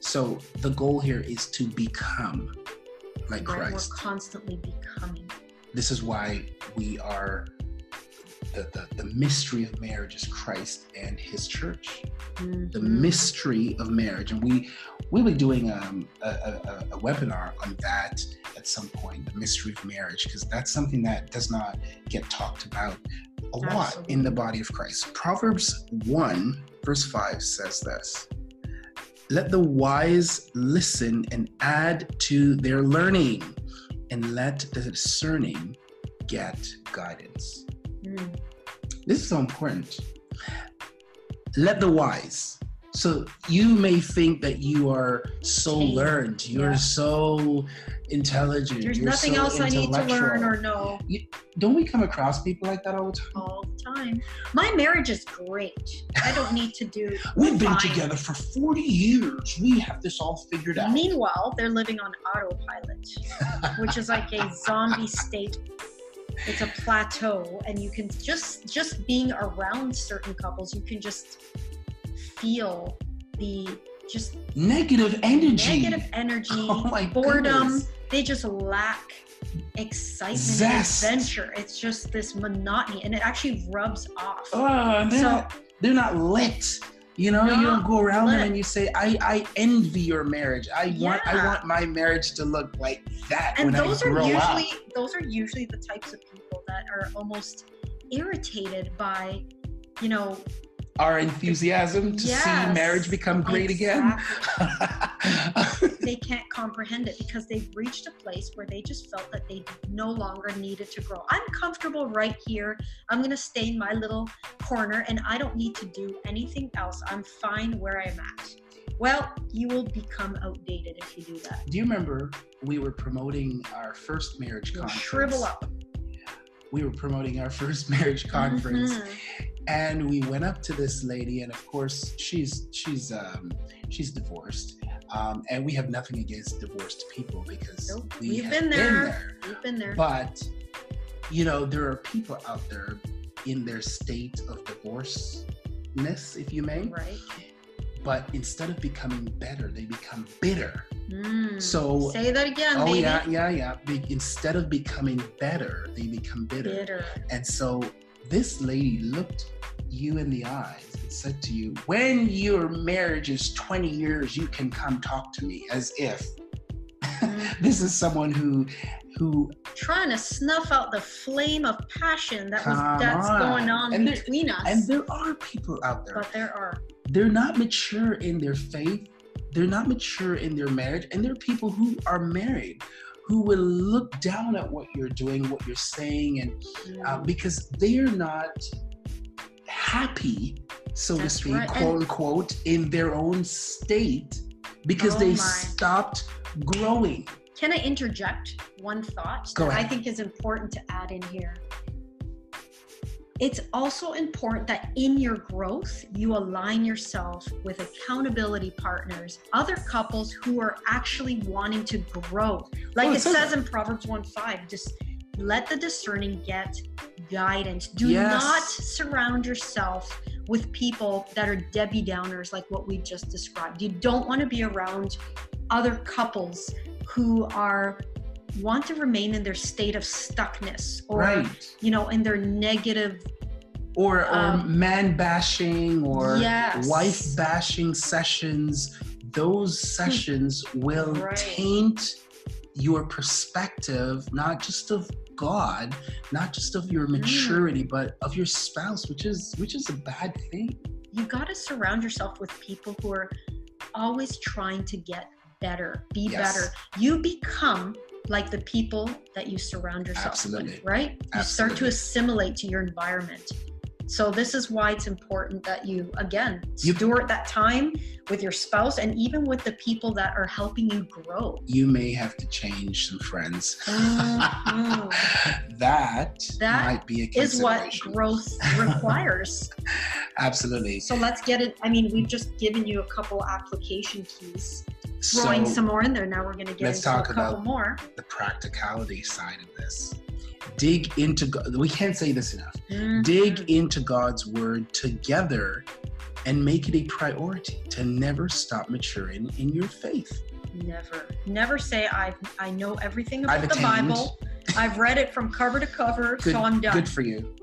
So, the goal here is to become like Right? Christ. We're constantly becoming. this is why we are the, the, the mystery of marriage is christ and his church. The Mhm. mystery of marriage. And we we'll be doing um, a, a, a- webinar on that at some point the mystery of marriage because that's something that does not get talked about a lot in the body of christ. Proverbs 1 verse 5 says this let the wise listen and add to their learning and let the discerning get guidance. Mm. This is so important. Let the wise. So you may think that you are so learned, you're Yeah. so intelligent. There's nothing so else I need to learn or know Don't we come across people like that all the time? all the time. My marriage is great. I don't need to do. We've been together for 40 years. We have this all figured out. Meanwhile, they're living on autopilot, which is like a zombie state. It's a plateau, and you can just just being around certain couples, you can just feel the just Negative energy. negative energy, Oh my boredom. goodness. They just lack excitement Zest. adventure. It's just this monotony, and it actually rubs off. Oh, they're, So- not, they're not lit. You know, you don't go around and you say, "I, I envy your marriage. I want, I want my marriage to look like that and those are usually up." those are usually the types of people that are almost irritated by you know Our enthusiasm to see marriage become great again. they can't comprehend it because they've reached a place where they just felt that they no longer needed to grow i'm comfortable right here i'm going to stay in my little corner and i don't need to do anything else i'm fine where i'm at well you will become outdated if you do that Do you remember we were promoting our first marriage you'll conference? shrivel up We were promoting our first marriage conference. Mhm. And we went up to this lady and of course she's she's um she's divorced um and we have nothing against divorced people because Nope, we we've have been there. we've been there but you know there are people out there in their state of divorceness if you may right but instead of becoming better they become bitter Mm. So- say that again, oh baby. yeah yeah yeah Be- instead of becoming better they become bitter Bitter. And so this lady looked you in the eyes and said to you, When your marriage is 20 years, you can come talk to me as if this is someone who who Trying to snuff out the flame of passion that was that's on. going on And there- between us. and there are people out there. but there are. they're not mature in their faith they're not mature in their marriage and there are people who are married who will look down at what you're doing what you're saying and uh, because they're not happy so That's to speak right. quote unquote in their own state because Oh they my. stopped growing Can I interject one thought Go that I think is important to add in here? It's also important that in your growth, you align yourself with accountability partners, other couples who are actually wanting to grow. Like Oh, it says in Proverbs 1 5, just let the discerning get guidance. Do Yes. not surround yourself with people that are Debbie Downers, like what we just described. You don't want to be around other couples who are want to remain in their state of stuckness or right you know in their negative or or Um, man bashing or Yes. wife bashing sessions those sessions will Hmm. Right. taint your perspective not just of god not just of your maturity but of your spouse which is which is a bad thing you got to surround yourself with people who are always trying to get better be Yes. better you become like the people that you surround yourself Absolutely. with right? You start to assimilate to your environment. So this is why it's important that you again You- steward that time with your spouse and even with the people that are helping you grow. You may have to change some friends. Mhm. that, That might be a is what growth requires. Absolutely. So let's get it i mean we've just given you a couple application keys throwing so some more in there. Now we're going to get let's into talk a couple about- more. the practicality side of this dig into God. we can't say this enough Mhm. dig into God's word together and make it a priority to never stop maturing in your faith. Never, never say I I know everything I've about the attained. Bible. I've read it from cover to cover, Good, so I'm done. good for you.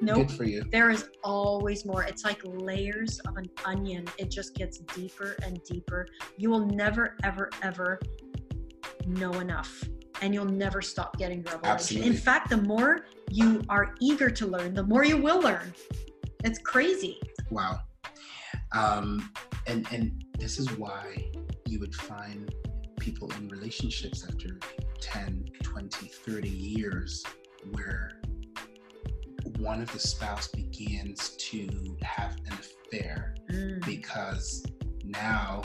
Nope. Good for you. There is always more. It's like layers of an onion. It just gets deeper and deeper. You will never, ever, ever know enough. And you'll never stop getting revelation. Absolutely. In fact, the more you are eager to learn, the more you will learn. It's crazy. Wow. Um, and and this is why you would find people in relationships after 10, 20, 30 years where one of the spouse begins to have an affair Mm. because now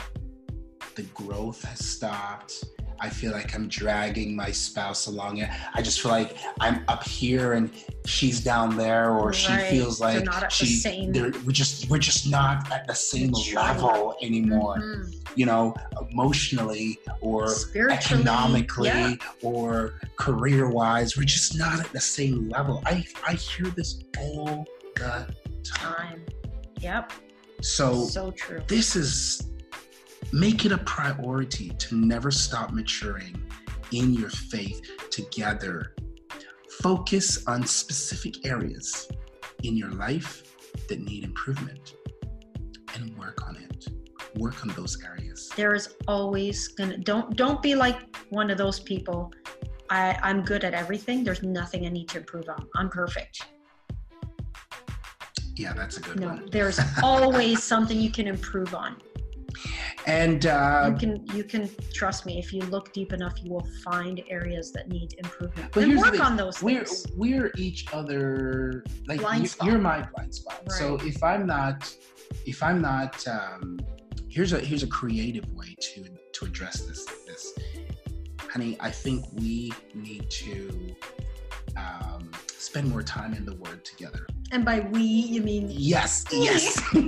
the growth has stopped. I feel like I'm dragging my spouse along. I just feel like I'm up here and she's down there, or she feels like at the she. We're just we're just not at the same level anymore. Mhm. You know, emotionally or economically yeah. or career wise, we're just not at the same level. I I hear this all the time. time. Yep. So so true. this is make it a priority to never stop maturing in your faith together. Focus on specific areas in your life that need improvement and work on it. Work on those areas. There is always gonna don't don't be like one of those people. I, I'm good at everything. There's nothing I need to improve on. I'm perfect. Yeah, that's a good No, one. there's always something you can improve on. And uh, You can you can trust me. If you look deep enough, you will find areas that need improvement. But and work on those we're things. we're each other like Blind you- spot. you're my blind spot so if i'm not if i'm not um here's a here's a creative way to to address this this honey i think we need to um spend more time in the word together And by we, you mean yes yes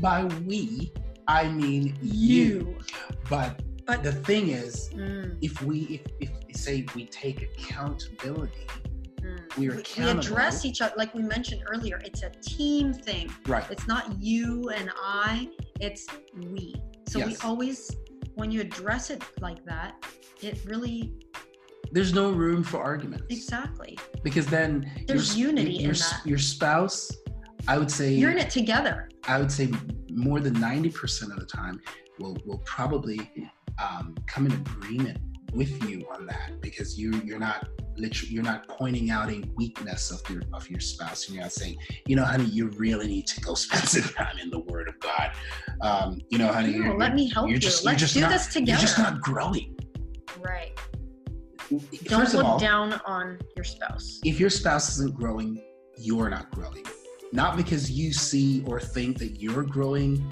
by we i mean you you. but But the thing is mm, if we if, if say we take accountability mm. we are we, we address each other like we mentioned earlier. It's a team thing. right It's not you and I, it's we. So we always, when you address it like that, it really, there's no room for arguments exactly. because then There's your, unity your, in that. your spouse i would say You're in it together. i would say more than 90% of the time will will probably um, come in agreement with you on that because you you're not literally you're not pointing out a weakness of your of your spouse and you're not saying you know honey you really need to go spend some time in the word of god um, you know honey you're, let me help you're you. just, Let's you're just do not, this together. you're just not growing right. Don't look all down on your spouse. if your spouse isn't growing you're not growing not because you see or think that you're growing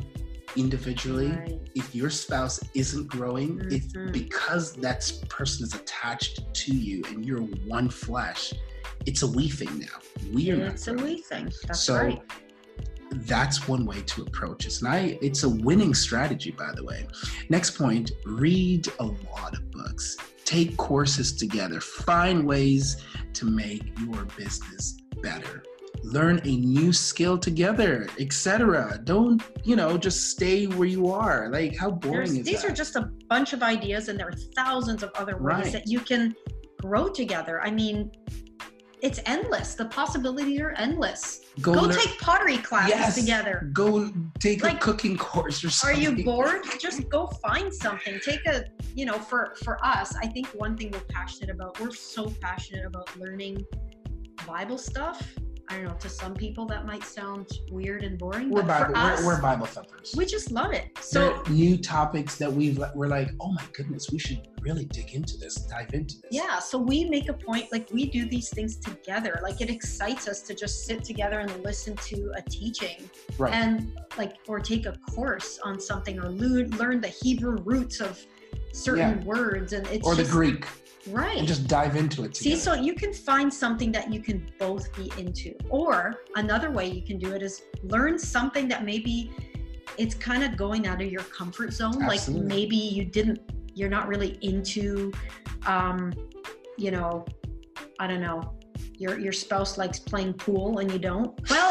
individually Right. if your spouse isn't growing, it's Mhm. because that person is attached to you and you're one flesh. It's a we thing now. We are not It's a we thing. That's so right. that's one way to approach it. And I it's a winning strategy, by the way. Next point, read a lot of books. Take courses together. Find ways to make your business better. Learn a new skill together, etc. Don't, you know, just stay where you are. Like how boring There's, is these that? are just a bunch of ideas, and there are thousands of other ways Right. that you can grow together. I mean, it's endless. The possibilities are endless. Go, learn- take pottery classes Yes. together. Go take a Like, cooking course or Are you bored? Just go find something. Take a, you know, for for us, I think one thing we're passionate about. We're so passionate about learning Bible stuff. I don't know. To some people, that might sound weird and boring, We're but Bible. for us, we're, we're Bible thumpers. we just love it. So So new topics that we've we're like, oh my goodness, we should really dig into this, dive into this. yeah, so we make a point. Like we do these things together. Like it excites us to just sit together and listen to a teaching, Right. and like or take a course on something or learn the Hebrew roots of certain words, and it's or the Greek, right. and just dive into it See, so you can find something that you can both be into. Or another way you can do it is learn something that maybe it's kind of going out of your comfort zone. Absolutely. Like maybe you didn't, you're not really into, um, you know, I don't know, your your spouse likes playing pool and you don't. Well,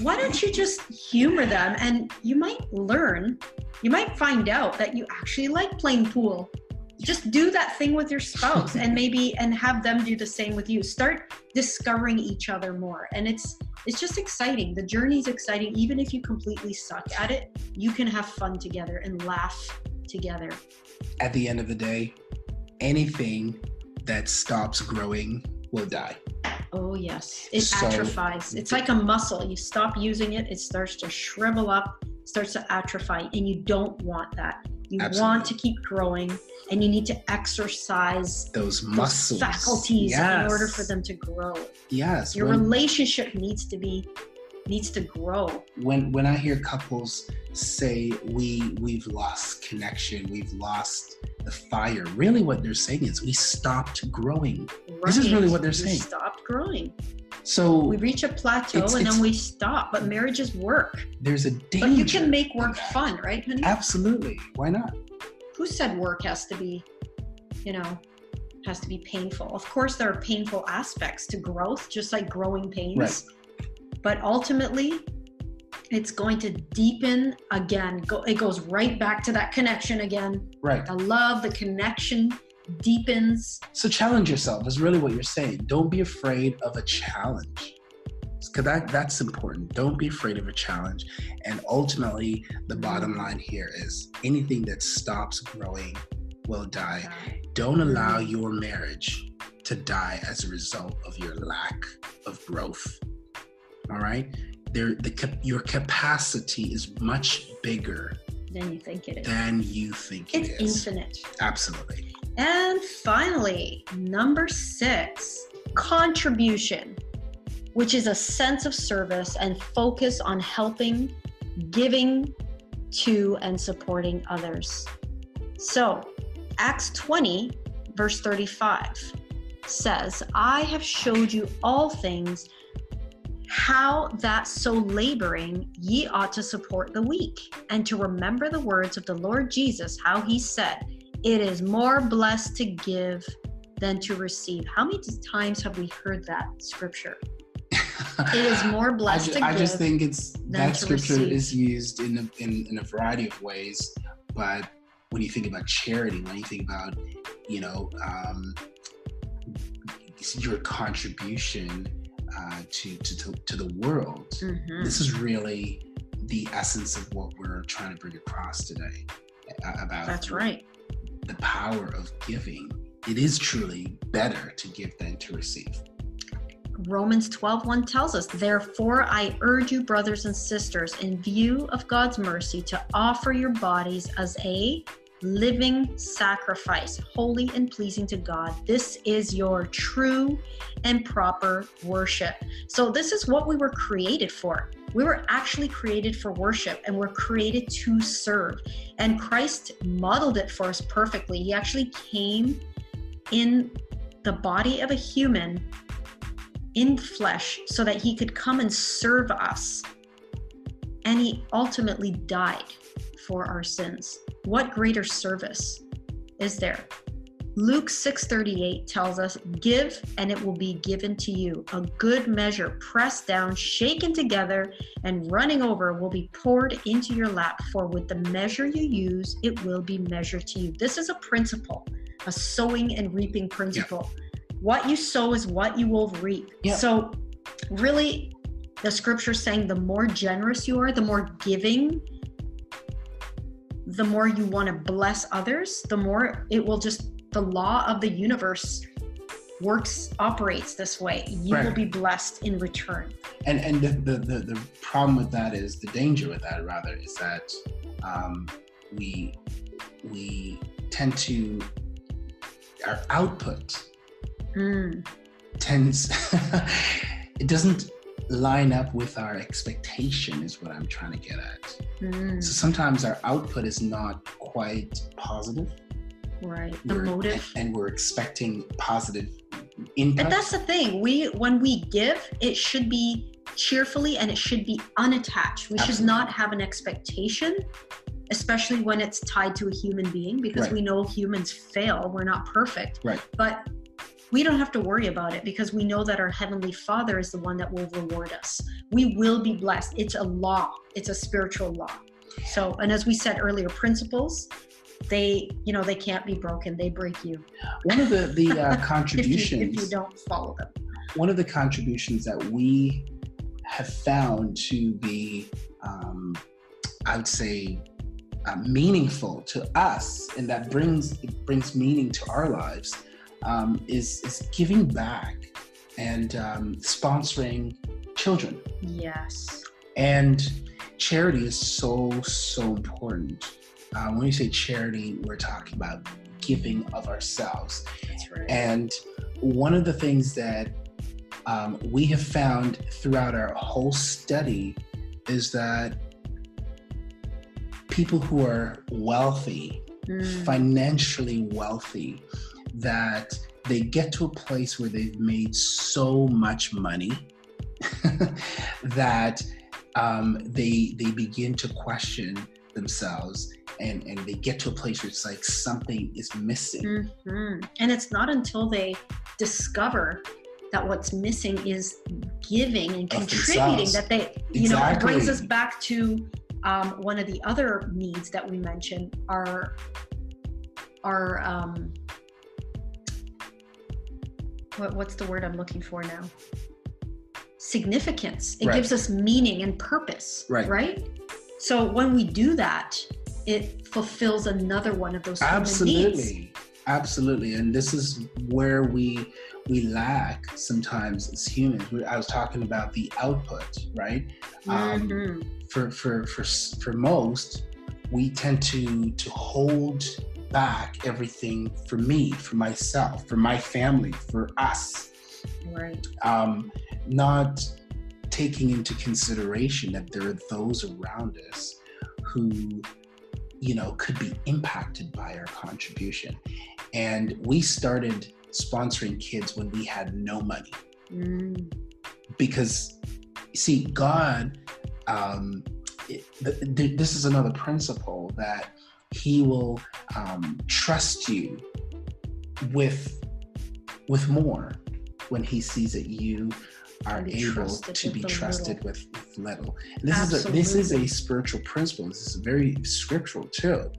why don't you just humor them and you might learn, you might find out that you actually like playing pool. Just do that thing with your spouse and maybe and have them do the same with you. Start discovering each other more. And it's it's just exciting. The journey's exciting. Even if you completely suck at it you can have fun together and laugh together. At the end of the day, anything that stops growing will die. oh yes. It So- atrophies. It's like a muscle. You stop using it it starts to shrivel up starts to atrophy and you don't want that. You want to keep growing and you need to exercise Those those muscles, faculties in order for them to grow. Yes. your when- relationship needs to be needs to grow when when I hear couples say we we've lost connection, we've lost the fire, really what they're saying is we stopped growing. This is really what they're We saying. stopped growing So we reach a plateau It's- and it's- then we stop but marriage is work there's a danger. but you can make work fun right honey Absolutely. Why not? who said work has to be you know has to be painful of course there are painful aspects to growth just like growing pains Right. But ultimately it's going to deepen again go, it goes right back to that connection again Right. the love the connection deepens So challenge yourself is really what you're saying. Don't be afraid of a challenge. Because that, that's important. Don't be afraid of a challenge. And ultimately, the bottom line here is anything that stops growing will die. Don't allow your marriage to die as a result of your lack of growth. All right? There, the, your capacity is much bigger than you think it is than you think it it's infinite Absolutely. And finally, number six, contribution, which is a sense of service and focus on helping, giving to, and supporting others. So, Acts 20, verse 35 says, I have showed you all things, how that so laboring ye ought to support the weak, and to remember the words of the Lord Jesus, how he said, it is more blessed to give than to receive. How many times have we heard that scripture? It is more I, blessed ju- to I just think it's that scripture receive. is used in a, in, in a variety of ways, but when you think about charity, when you think about you know um, your contribution uh, to, to to to the world, Mhm. this is really the essence of what we're trying to bring across today uh, about That's right. the power of giving it is truly better to give than to receive. Romans 12:1 tells us, "Therefore I urge you brothers and sisters in view of God's mercy to offer your bodies as a living sacrifice, holy and pleasing to God. This is your true and proper worship." So this is what we were created for. We were actually created for worship and we're created to serve. And Christ modeled it for us perfectly. He actually came in the body of a human in flesh so that he could come and serve us. And he ultimately died for our sins. What greater service is there? Luke 6:38 tells us, "Give and it will be given to you. A good measure, pressed down, shaken together, and running over will be poured into your lap, for with the measure you use, it will be measured to you." This is a principle, a sowing and reaping principle. Yeah what you sow is what you will reap. Yeah. So, really, the scripture is saying the more generous you are, the more giving, the more you want to bless others, the more it will just, the law of the universe works operates this way you right. will be blessed in return and and the, the, the the problem with that is the danger with that rather is that um we we tend to our output mm. tends it doesn't line up with our expectation is what i'm trying to get at mm. so sometimes our output is not quite positive right the we're, motive and, and we're expecting positive input But that's the thing we when we give it should be cheerfully and it should be unattached we Absolutely. should not have an expectation especially when it's tied to a human being because right. we know humans fail we're not perfect right but we don't have to worry about it because we know that our heavenly father is the one that will reward us. We will be blessed. It's a law. It's a spiritual law. So and as we said earlier principles they you know they can't be broken. They break you. One of the the uh, contributions if, you, if you don't follow them. One of the contributions that we have found to be um, i would say uh, meaningful to us and that brings it brings meaning to our lives um, is is giving back and um, sponsoring children. Yes. And charity is so so important. Uh, when you say charity, we're talking about giving of ourselves. That's right. And one of the things that um, we have found throughout our whole study is that people who are wealthy, mm. financially wealthy, that they get to a place where they've made so much money that um, they they begin to question themselves and and they get to a place where it's like something is missing mm-hmm. and it's not until they discover that what's missing is giving and contributing that they you exactly. know it brings us back to um, one of the other needs that we mentioned are are um, what, what's the word I'm looking for now? Significance. It right. gives us meaning and purpose. Right. Right. So when we do that, it fulfills another one of those absolutely absolutely and this is where we we lack sometimes as humans i was talking about the output right um, mm-hmm. for for for for most we tend to to hold back everything for me, for myself, for my family, for us. Right. Um, not taking into consideration that there are those around us who, you know, could be impacted by our contribution. And we started sponsoring kids when we had no money. Mm. Because, see, God, um, it, th- th- this is another principle that he will um, trust you with with more when he sees that you are able to be trusted with, with little. And this Absolutely. is a this is a spiritual principle. This is very scriptural too.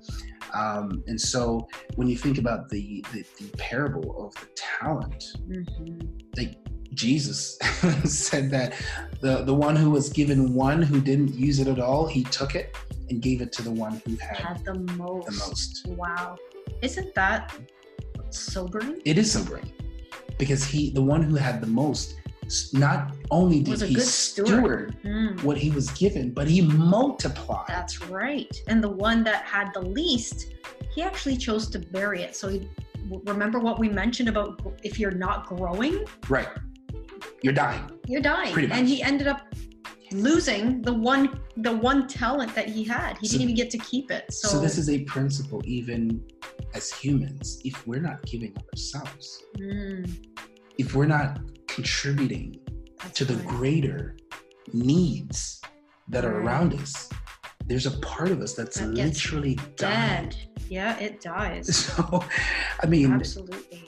Um, and so when you think about the the, the parable of the talent, mm-hmm. like Jesus said that the the one who was given one who didn't use it at all, he took it and gave it to the one who had, had the most. The most. Wow. Isn't that sobering. It is sobering because he, the one who had the most, not only did he steward, steward. Mm, what he was given, but he multiplied. that's right. And the one that had the least, he actually chose to bury it. So he, remember what we mentioned about if you're not growing, right. You're dying. you're dying. Pretty And he ended up losing the one the one talent that he had. He So- didn't even get to keep it. So, So, this is a principle, even as humans, if we're not giving of ourselves, Mm, if we're not contributing that's to the right. greater needs that are around us, there's a part of us that's That literally dying. dead. Yeah, it dies. So, I mean, Absolutely.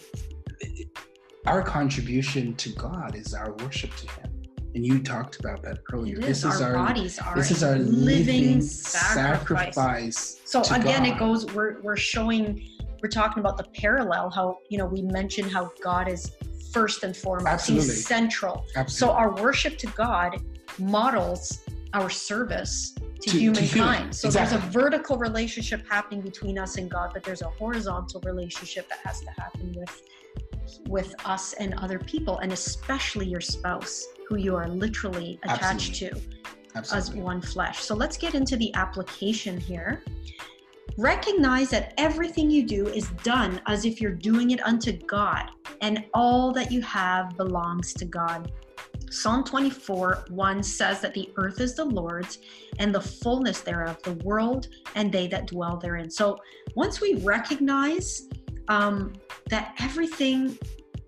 our contribution to God is our worship to Him. And you talked about that earlier. It This is. is our, our bodies are this is our living, sacrifice. sacrifice. So to again, it goes. We're we're showing. We're talking about the parallel. How you know we mentioned how God is first and foremost. Absolutely. He's central. So our worship to God models our service to, To- to humankind. human, So there's a vertical relationship happening between us and God, but there's a horizontal relationship that has to happen with with us and other people, and especially your spouse, who you are literally attached to as one flesh. So let's get into the application here. Recognize that everything you do is done as if you're doing it unto God, and all that you have belongs to God. Psalm 24 1 says that the earth is the Lord's and the fullness thereof, the world and they that dwell therein. So once we recognize um, that everything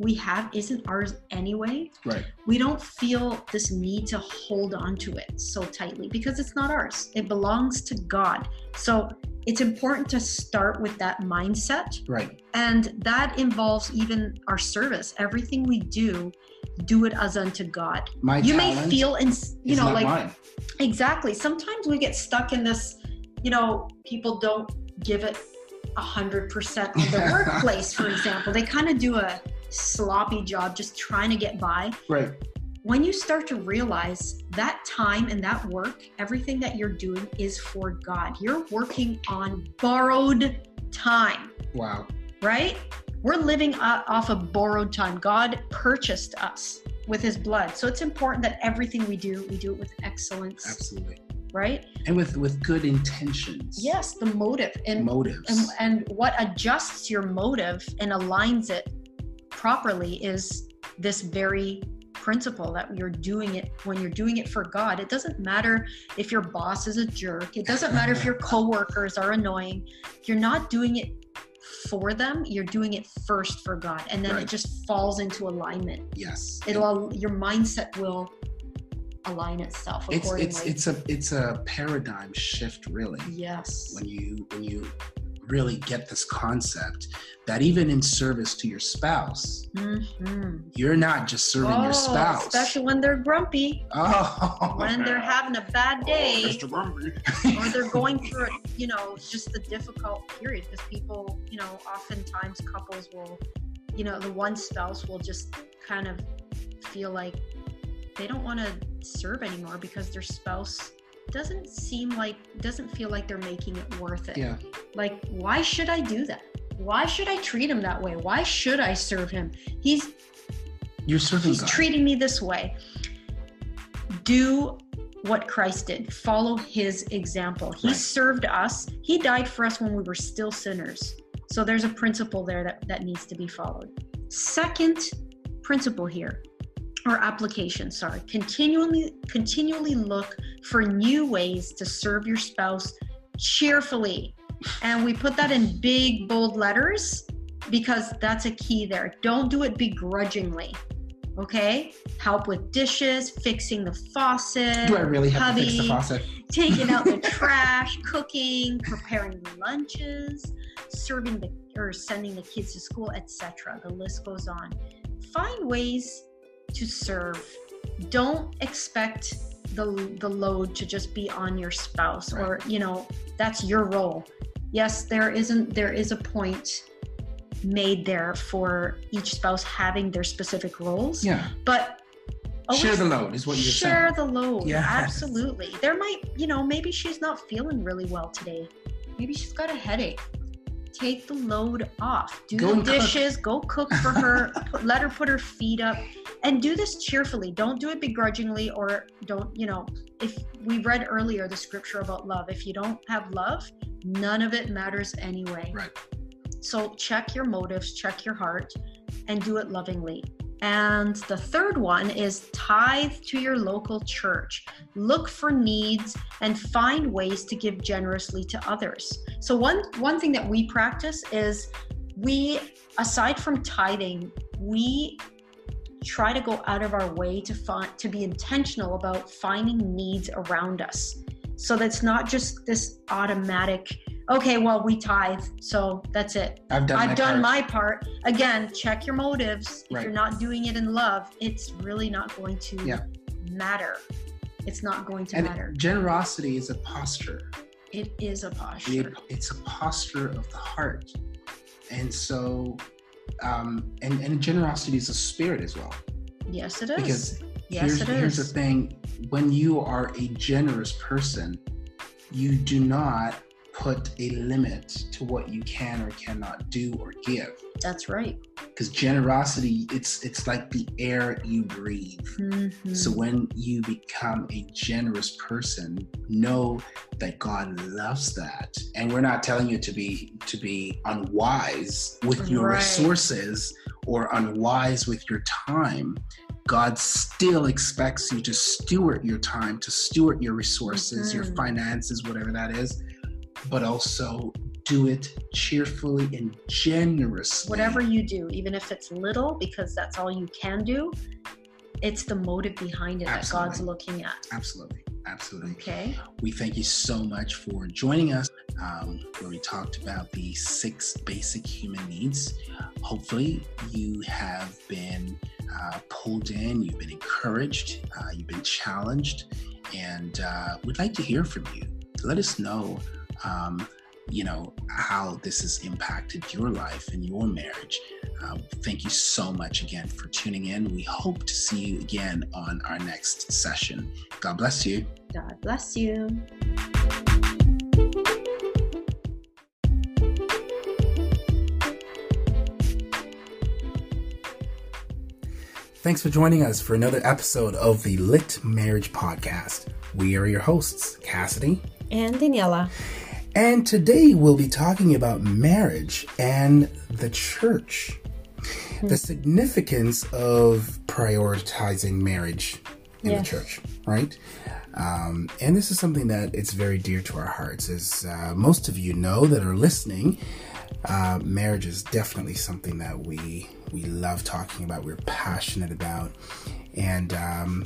we have isn't ours anyway, Right. we don't feel this need to hold on to it so tightly because it's not ours. It belongs to God. So it's important to start with that mindset. Right. And that involves even our service. Everything we do, do it as unto God. My you may feel, in, you know, like mine. Exactly. Sometimes we get stuck in this, you know, people don't give it a hundred percent in the workplace, for example. They kind of do a sloppy job just trying to get by. Right. When you start to realize that time and that work, everything that you're doing is for God. You're working on borrowed time, Wow. right? We're living off of borrowed time. God purchased us with his blood. So it's important that everything we do, we do it with excellence, Absolutely. right? And with with good intentions. Yes, the motive and Motives. and, and what adjusts your motive and aligns it properly is this very principle that you're doing it when you're doing it for God. It doesn't matter if your boss is a jerk. It doesn't matter if your coworkers are annoying. You're not doing it for them. You're doing it first for God, and then Right. it just falls into alignment. yes. It'll your mindset will align itself it's it's it's a it's a paradigm shift really yes. when you when you really get this concept that even in service to your spouse Mhm. you're not just serving Oh, your spouse especially when they're grumpy. oh when they're having a bad day Mr. Grumpy. or they're going through you know just a difficult period because people you know oftentimes couples will you know the one spouse will just kind of feel like they don't want to serve anymore because their spouse doesn't seem like doesn't feel like they're making it worth it yeah like why should i do that why should i treat him that way why should i serve him he's you're serving he's God. treating me this way. Do what Christ did. Follow his example. He Right. served us. He died for us when we were still sinners. So there's a principle there that, that needs to be followed. Second principle here, or application, sorry. Continually continually look for new ways to serve your spouse cheerfully. And we put that in big bold letters because that's a key there. Don't do it begrudgingly. Okay? Help with dishes, fixing the faucet, do i really have to fix the hubby, faucet taking out the trash, cooking, preparing lunches, serving the or sending the kids to school, etc. The list goes on. Find ways to serve. Don't expect the the load to just be on your spouse or you know that's your role. Yes, there isn't there is a point made there for each spouse having their specific roles, yeah. but oh, share the load is what you're share saying. the load Yes. absolutely. There might you know maybe she's not feeling really well today. Maybe she's got a headache take the load off. Do Go the and cook. dishes, go cook for her, let her put her feet up, and do this cheerfully. Don't do it begrudgingly or don't, you know, if we read earlier the scripture about love, if you don't have love, none of it matters anyway. Right. So check your motives, check your heart, and do it lovingly. And the third one is tithe to your local church. Look for needs and find ways to give generously to others. So one one thing that we practice is we aside from tithing, we try to go out of our way to find to be intentional about finding needs around us. So that's not just this automatic okay, well we tithe, so that's it. I've done. I've my done part. my part. Again, check your motives. If Right. you're not doing it in love, it's really not going to Yeah. matter. It's not going to And matter. generosity is a posture. It is a It- posture. it's a posture of the heart, and so, um, and and generosity is a spirit as well. Yes, it is. Because yes, here's it here's the thing: when you are a generous person, you do not put a limit to what you can or cannot do or give. That's right. Because generosity, it's it's like the air you breathe. Mhm. So when you become a generous person, know that God loves that. And we're not telling you to be to be unwise with your Right. resources or unwise with your time. God still expects you to steward your time, to steward your resources, your Mhm. finances, whatever that is, but also do it cheerfully and generously. Whatever you do, even if it's little, because that's all you can do, it's the motive behind it that God's looking at. Absolutely. Absolutely. Okay. We thank you so much for joining us, um, where we talked about the six basic human needs. Hopefully, you have been uh, pulled in, you've been encouraged, uh, you've been challenged, and uh, we'd like to hear from you. Let us know, um, you know, how this has impacted your life and your marriage. Uh, thank you so much again for tuning in. We hope to see you again on our next session. God bless you. God bless you. Thanks for joining us for another episode of the Lit Marriage Podcast. We are your hosts, Cassidy, And Daniela. and today we'll be talking about marriage and the church. The significance of prioritizing marriage in Yes. the church, right? Um, and this is something that it's very dear to our hearts. As uh, most of you know that are listening, uh, marriage is definitely something that we we love talking about. We're passionate about, and um,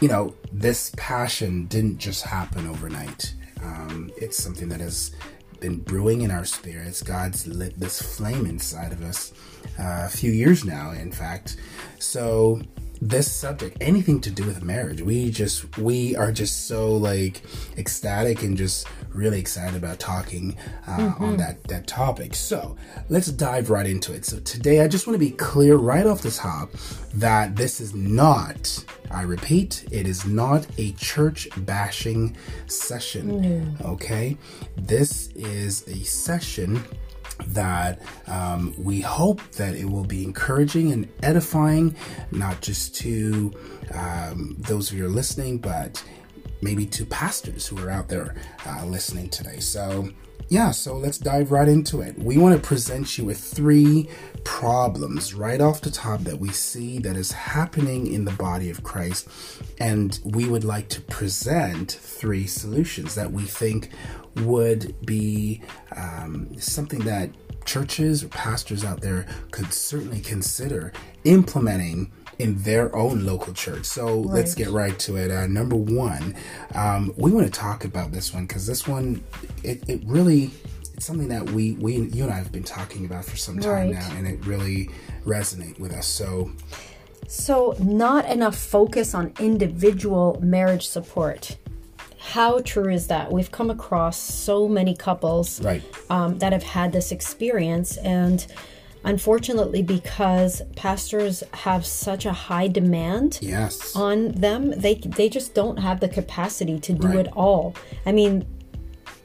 you know, this passion didn't just happen overnight. Um, it's something that has been brewing in our spirits. God's lit this flame inside of us uh, a few years now, in fact. So this subject, anything to do with marriage, we just we are just so like ecstatic and just really excited about talking uh, on that that topic. So let's dive right into it. So today, I just want to be clear right off the top that this is not. I repeat, it is not a church bashing session. Okay, this is a session that um, we hope that it will be encouraging and edifying, not just to um, those of you listening, but maybe to pastors who are out there uh, listening today. So, yeah, so let's dive right into it. We want to present you with three problems right off the top that we see that is happening in the body of Christ. And we would like to present three solutions that we think would be um, something that churches or pastors out there could certainly consider implementing in their own local church. So let's get right to it. Uh, number one, um, we want to talk about this one because this one, it, it really, it's something that we, we, you and I have been talking about for some time Right. now, and it really resonate with us. So So, not enough focus on individual marriage support. How true is that? We've come across so many couples right, um, that have had this experience, and unfortunately, because pastors have such a high demand yes, on them, they they just don't have the capacity to do Right. it all. I mean,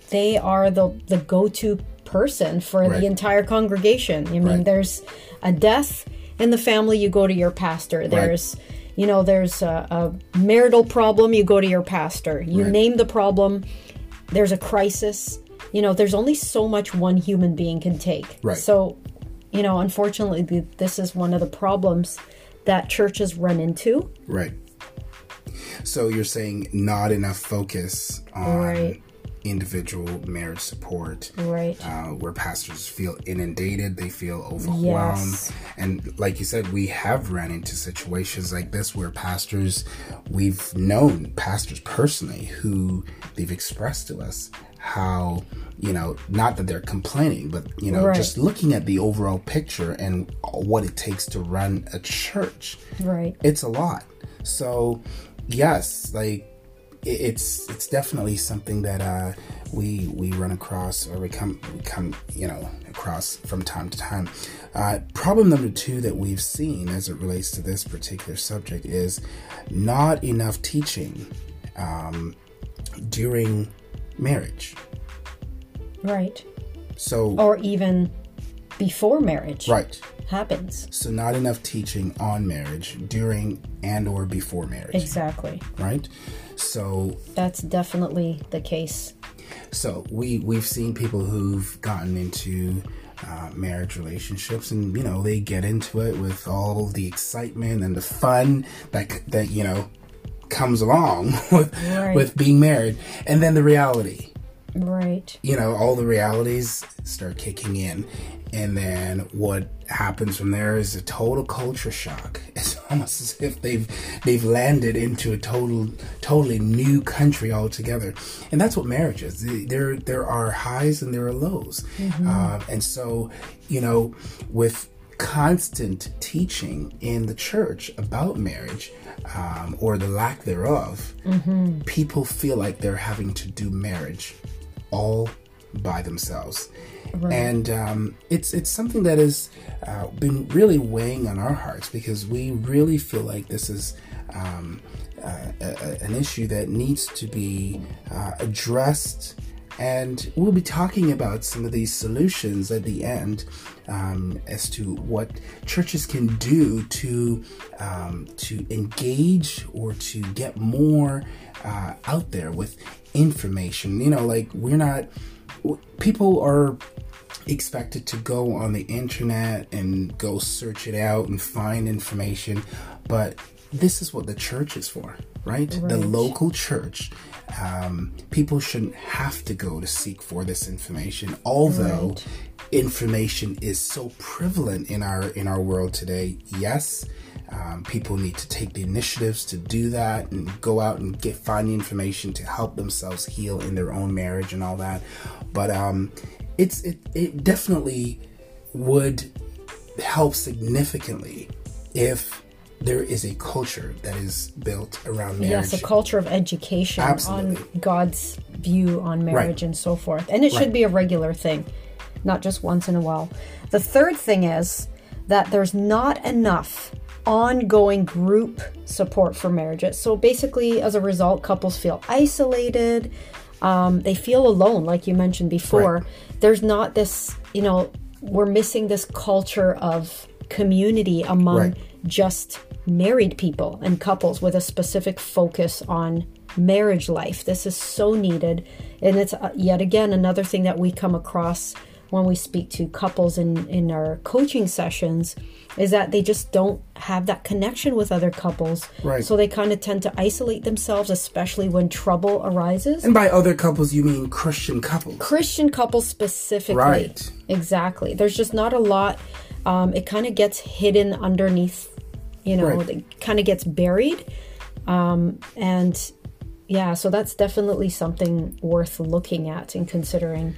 they are the the go-to person for Right. the entire congregation. I mean, there's a death in the family, you go to your pastor. There's, you know, there's a, a marital problem, you go to your pastor. You Right. name the problem, there's a crisis. You know, there's only so much one human being can take. Right. So, you know, unfortunately, this is one of the problems that churches run into. Right. So you're saying not enough focus on Right. Individual marriage support. Right. Uh, where pastors feel inundated, they feel overwhelmed. Yes. And like you said, we have ran into situations like this where pastors, we've known pastors personally who they've expressed to us how, you know, not that they're complaining, but, you know, Right. just looking at the overall picture and what it takes to run a church Right. it's a lot so yes like it's it's definitely something that uh we we run across or we come we come you know across from time to time uh problem number two that we've seen as it relates to this particular subject is not enough teaching um during marriage Right. so Or even before marriage right happens. so not enough teaching on marriage during and or before marriage Exactly. right so That's definitely the case. So we we've seen people who've gotten into uh, marriage relationships, and you know they get into it with all the excitement and the fun that that you know comes along with Right. with being married, and then the reality. Right. You know, all the realities start kicking in, and then what happens from there is a total culture shock. It's almost as if they've they've landed into a total totally new country altogether, and that's what marriage is. There there are highs and there are lows, uh, and so you know with constant teaching in the church about marriage um, or the lack thereof, people feel like they're having to do marriage all by themselves. And um, it's it's something that has uh, been really weighing on our hearts because we really feel like this is um, uh, a, a- an issue that needs to be uh, addressed. And we'll be talking about some of these solutions at the end um, as to what churches can do to um, to engage or to get more uh, out there with information. You know, like we're not people are expected to go on the internet and go search it out and find information, but this is what the church is for, right? The local church. Um, people shouldn't have to go to seek for this information, although Right. information is so prevalent in our in our world today. Yes, um, people need to take the initiatives to do that and go out and get find the information to help themselves heal in their own marriage and all that. But um, it's it it definitely would help significantly if there is a culture that is built around marriage. Yes, a culture of education Absolutely. on God's view on marriage and so forth. And it should be a regular thing, not just once in a while. The third thing is that there's not enough ongoing group support for marriages. So basically, as a result, couples feel isolated. Um, they feel alone, like you mentioned before. Right. There's not this, you know, we're missing this culture of community among Right. just married people and couples with a specific focus on marriage life. This is so needed. And it's uh, yet again another thing that we come across when we speak to couples in, in our coaching sessions is that they just don't have that connection with other couples. Right. So they kind of tend to isolate themselves, especially when trouble arises. and by other couples, you mean Christian couples. Christian couples specifically. Right. Exactly. There's just not a lot. Um, it kind of gets hidden underneath, you know, Right. it kind of gets buried. Um, and yeah, so that's definitely something worth looking at and considering.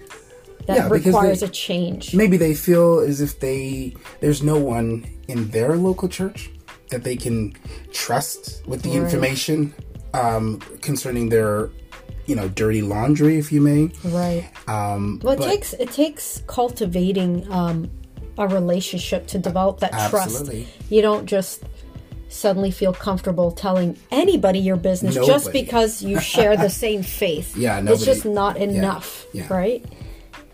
That Yeah, requires they- a change. maybe they feel as if they there's no one in their local church that they can trust with the Right. information um, concerning their you know dirty laundry if you may Right. um, Well, it takes it takes cultivating um, a relationship to develop that Absolutely. trust. You don't just suddenly feel comfortable telling anybody your business just because you share the same faith. Yeah, it's just nobody- not yeah, enough, yeah. right?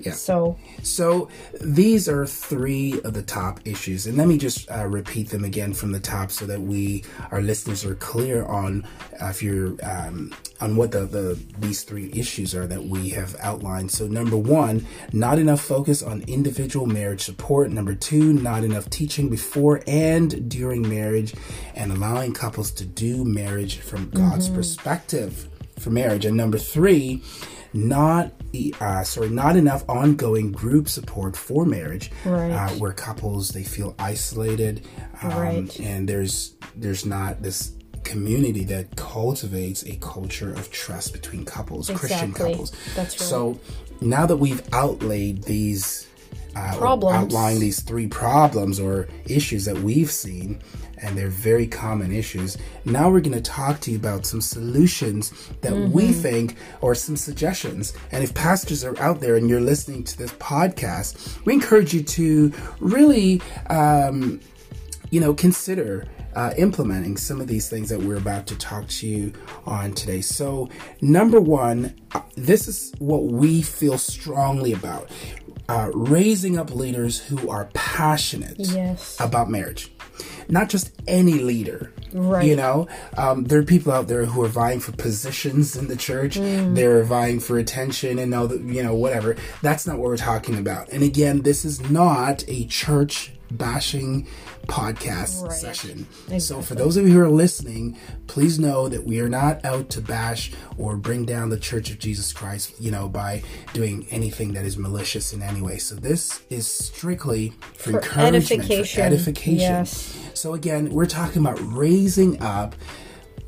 Yeah. So So these are three of the top issues, and let me just uh, repeat them again from the top so that we, our listeners, are clear on uh, if you're um, on what the, the these three issues are that we have outlined. So number one, not enough focus on individual marriage support. Number two, not enough teaching before and during marriage, and allowing couples to do marriage from God's perspective for marriage. And number three, not uh, sorry, not enough ongoing group support for marriage, Right. uh, where couples they feel isolated, um, Right. and there's there's not this community that cultivates a culture of trust between couples, Christian couples. That's right. So now that we've outlaid these uh, outlined these three problems or issues that we've seen, and they're very common issues. Now we're going to talk to you about some solutions that we Mm-hmm. think, or some suggestions. And if pastors are out there and you're listening to this podcast, we encourage you to really, um, you know, consider. Uh, implementing some of these things that we're about to talk to you on today. So, number one, uh, this is what we feel strongly about uh, raising up leaders who are passionate Yes. about marriage. Not just any leader. Right. You know, um, there are people out there who are vying for positions in the church. They're vying for attention and all the, you know, whatever. That's not what we're talking about. And again, this is not a church bashing podcast Right. session. So for those of you who are listening, please know that we are not out to bash or bring down the Church of Jesus Christ, you know, by doing anything that is malicious in any way. So this is strictly for, For encouragement, edification. for edification. Yes. So again, we're talking about raising up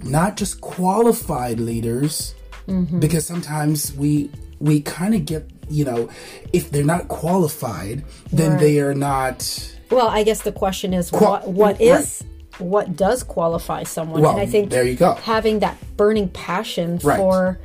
not just qualified leaders, Mm-hmm. because sometimes we we kind of get you know if they're not qualified, then Right. they are not. Well, I guess the question is Qua- what what right. is what does qualify someone? Well, and I think there you go. having that burning passion Right. for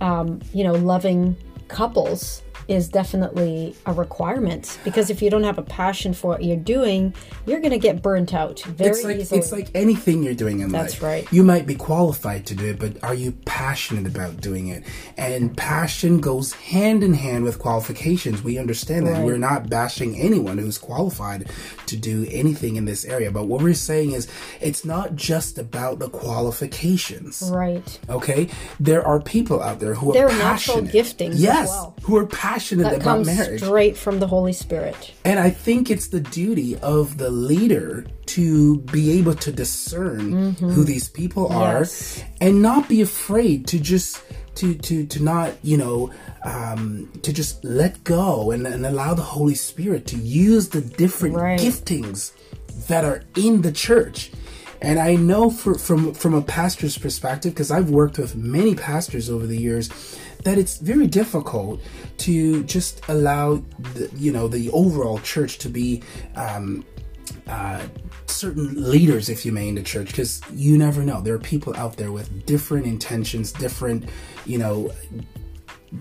um, you know, loving couples is definitely a requirement because if you don't have a passion for what you're doing, you're going to get burnt out very It's like easily. it's like anything you're doing in That's life. That's right. You might be qualified to do it, but are you passionate about doing it? And passion goes hand in hand with qualifications. We understand that. Right. We're not bashing anyone who's qualified to do anything in this area. But what we're saying is it's not just about the qualifications. right. Okay? There are people out there who are are natural passionate. giftings as Yes. well. Who are passionate That about comes marriage. straight from the Holy Spirit. And I think it's the duty of the leader to be able to discern who these people are Yes. and not be afraid to just to to to not you know um to just let go and, and allow the holy spirit to use the different Right. giftings that are in the church and I know for, from from a pastor's perspective, because I've worked with many pastors over the years, that it's very difficult to just allow the, you know the overall church to be um, uh, certain leaders, if you may, in the church, because you never know. There are people out there with different intentions, different, you know,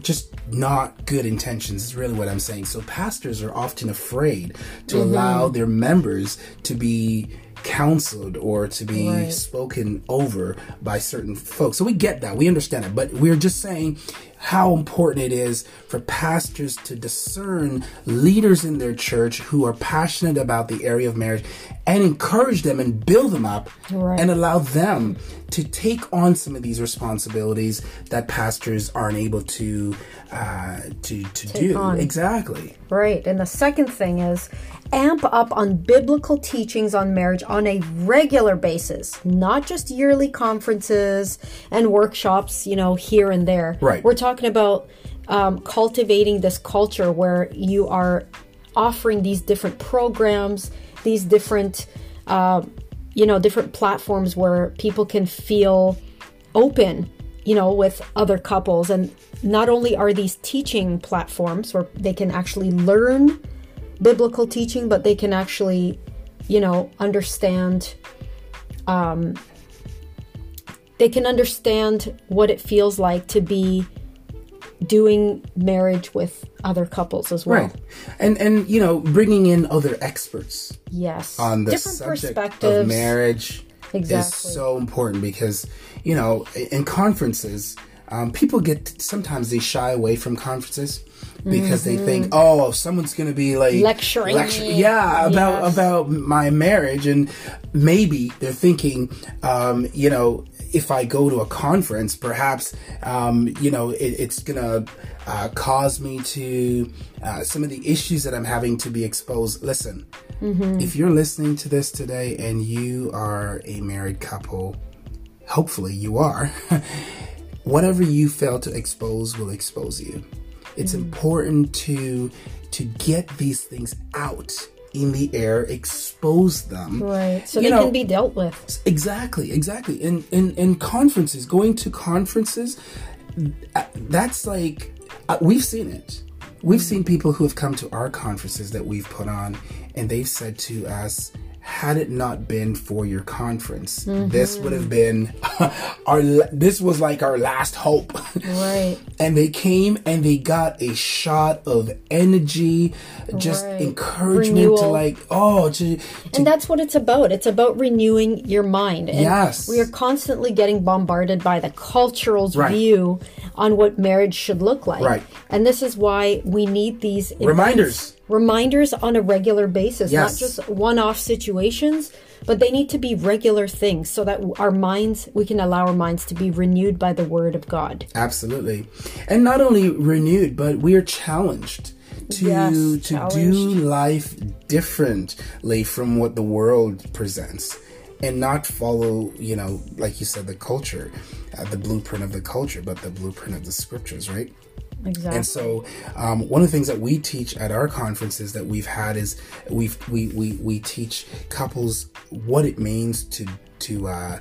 just not good intentions is really what I'm saying. So pastors are often afraid to Mm-hmm. allow their members to be counseled or to be Right. spoken over by certain folks. So we get that. We understand it. But we're just saying how important it is for pastors to discern leaders in their church who are passionate about the area of marriage and encourage them and build them up Right. and allow them to take on some of these responsibilities that pastors aren't able to uh, to to do. on. Exactly. Right. And the second thing is amp up on biblical teachings on marriage on a regular basis, not just yearly conferences and workshops, you know, here and there. Right. We're talking about um, cultivating this culture where you are offering these different programs, these different, uh, you know, different platforms where people can feel open, you know, with other couples. And not only are these teaching platforms where they can actually learn biblical teaching, but they can actually, you know, understand. Um, they can understand what it feels like to be doing marriage with other couples as well. Right. And and you know, bringing in other experts Yes. on the different subject perspectives. of marriage is so important because you know in conferences um, people get sometimes they shy away from conferences because they think, oh, someone's going to be like Lecturing me. yeah, about Yes. about my marriage, and maybe they're thinking, um, you know, if I go to a conference, perhaps, um, you know, it, it's gonna uh, cause me to uh, some of the issues that I'm having to be exposed. Listen, if you're listening to this today and you are a married couple, hopefully you are. Whatever you fail to expose will expose you. It's important to to get these things out in the air, expose them. Right. So You they know- can be dealt with. Exactly, exactly. In in in conferences, going to conferences, that's like uh, we've seen it. We've seen people who have come to our conferences that we've put on, and they've said to us, "Had it not been for your conference, mm-hmm. this would have been our. This was like our last hope." Right. and they came and they got a shot of energy, just Right. encouragement to like, oh, to, to And that's what it's about. It's about renewing your mind. And Yes. We are constantly getting bombarded by the cultural's Right. view on what marriage should look like. Right. And this is why we need these Reminders. Reminders on a regular basis, not just one off situations, but they need to be regular things so that our minds, we can allow our minds to be renewed by the word of God. Absolutely. And not only renewed, but we are challenged to Yes, to do challenged. life differently from what the world presents and not follow, you know, like you said the culture, uh, the blueprint of the culture, but the blueprint of the scriptures, right? Exactly. And so, um, one of the things that we teach at our conferences that we've had is we've we we, we teach couples what it means to to uh,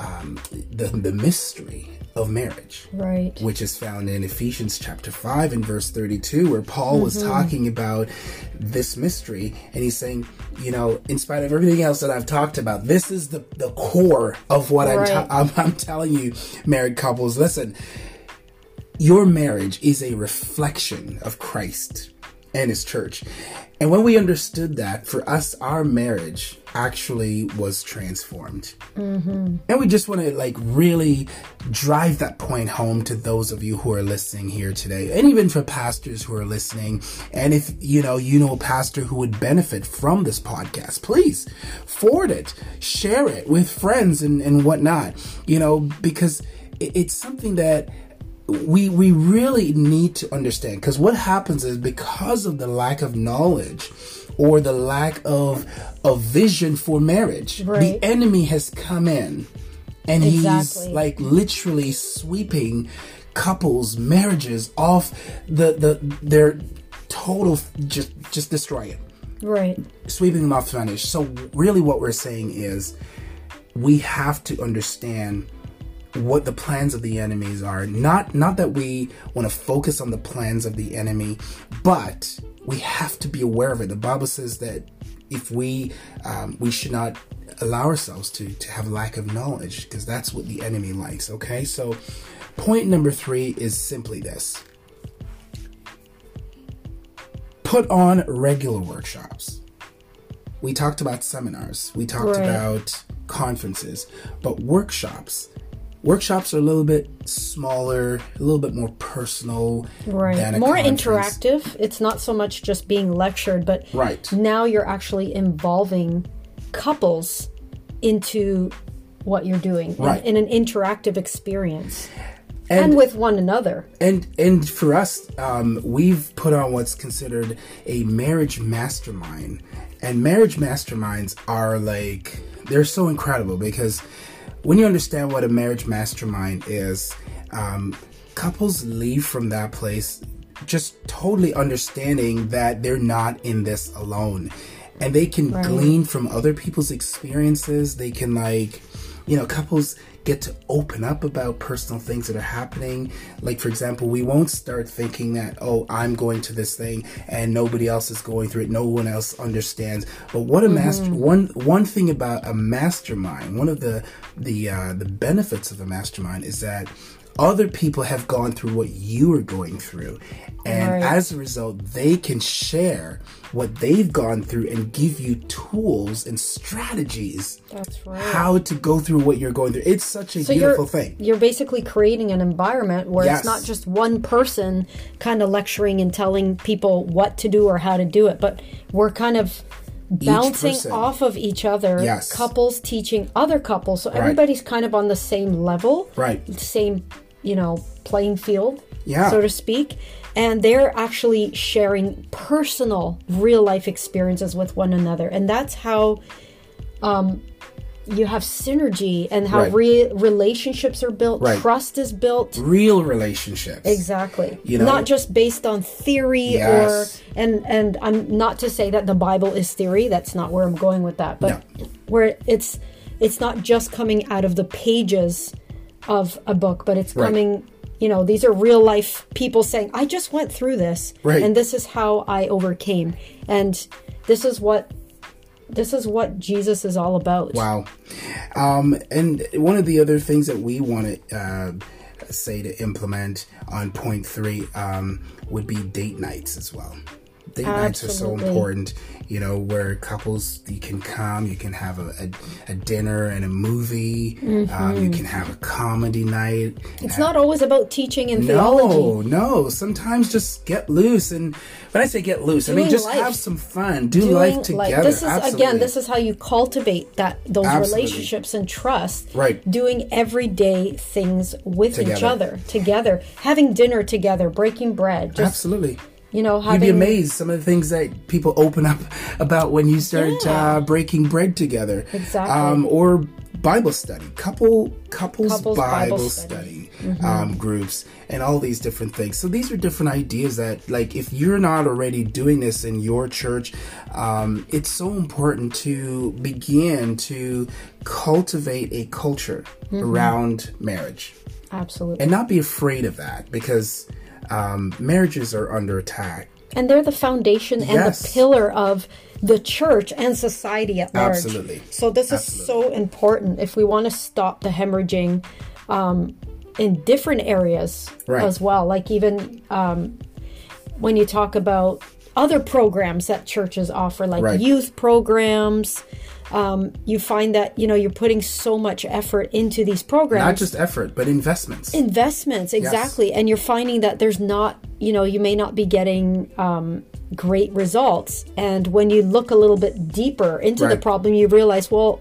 um, the the mystery of marriage right. which is found in Ephesians chapter 5 and verse 32, where Paul was Mm-hmm. talking about this mystery. And he's saying, you know, in spite of everything else that I've talked about, this is the, the core of what I'm, ta- I'm, I'm telling you, married couples. Listen, your marriage is a reflection of Christ and his church. And when we understood that, for us, our marriage actually was transformed. Mm-hmm. And we just want to like really drive that point home to those of you who are listening here today, and even for pastors who are listening. And if you know you know a pastor who would benefit from this podcast, please forward it, share it with friends and and whatnot. You know because it's something that we we really need to understand because what happens is because of the lack of knowledge or the lack of a vision for marriage Right. the enemy has come in and he's like literally sweeping couples marriages off the the their total just just destroy it Right. sweeping them off the foundation so really what we're saying is we have to understand what the plans of the enemies are. Not not that we want to focus on the plans of the enemy but we have to be aware of it. The bible says that if we um, we should not allow ourselves to to have a lack of knowledge because that's what the enemy likes okay? So point number three is simply this. Put on regular workshops. We talked about seminars. We talked Right. about conferences but workshops workshops are a little bit smaller a little bit more personal Right. More conference. interactive. It's not so much just being lectured, but Right. now you're actually involving couples into what you're doing in- in, an interactive experience and, and with one another. and and for us um, we've put on what's considered a marriage mastermind and marriage masterminds are like they're so incredible because when you understand what a marriage mastermind is um, couples leave from that place just totally understanding that they're not in this alone. And they can glean from other people's experiences. They can like you know couples get to open up about personal things that are happening. Like for example we won't start thinking that oh i'm going to this thing and nobody else is going through it. No one else understands. But what a master one one thing about a mastermind one of the the uh, the benefits of a mastermind is that other people have gone through what you are going through. And Right. as a result, they can share what they've gone through and give you tools and strategies That's right. how to go through what you're going through. It's such a So beautiful you're, thing. You're basically creating an environment where Yes. it's not just one person kind of lecturing and telling people what to do or how to do it, but we're kind of bouncing off of each other. Yes. Couples teaching other couples. So everybody's kind of on the same level. Right. Same, you know, playing field. Yeah. So to speak. And they're actually sharing personal, real life experiences with one another. And that's how um, you have synergy and how Right. re- relationships are built, Right. trust is built. Real relationships. Exactly. You know? not just based on theory Yes. or and and I'm not to say that the Bible is theory. That's not where I'm going with that. But where it's it's not just coming out of the pages of a book, but it's Right. coming. You know, these are real life people saying, "I just went through this, Right. and this is how I overcame, and this is what this is what Jesus is all about." Wow. Um, and one of the other things that we want to uh, say to implement on point three um, would be date nights as well. Date nights are so important, you know, where couples you can come, you can have a, a, a dinner and a movie, um, you can have a comedy night. Mm-hmm. It's not always about teaching and theology. No, no. Sometimes just get loose, and when I say get loose, I mean just life. have some fun, do doing life together. This is Absolutely. again, this is how you cultivate that those Absolutely. relationships and trust. Right. Doing everyday things with each other, together, having dinner together, breaking bread. Just absolutely. You know, You'd be amazed some of the things that people open up about when you start Yeah. uh, breaking bread together. Exactly. Um, or Bible study, couple couples, Couples Bible, Bible study, study. Mm-hmm. um, groups, and all these different things. So these are different ideas that, like, if you're not already doing this in your church, um, it's so important to begin to cultivate a culture Mm-hmm. around marriage Absolutely. and not be afraid of that because um, marriages are under attack. And they're the foundation and Yes. the pillar of the church and society at large. Absolutely. So this is so important if we want to stop the hemorrhaging um, in different areas Right. as well. Like even um, when you talk about other programs that churches offer, like Right. youth programs. Um, you find that you know you're putting so much effort into these programs Not just effort, but investments. investments exactly and you're finding that there's not you know you may not be getting um, great results and when you look a little bit deeper into the problem you realize well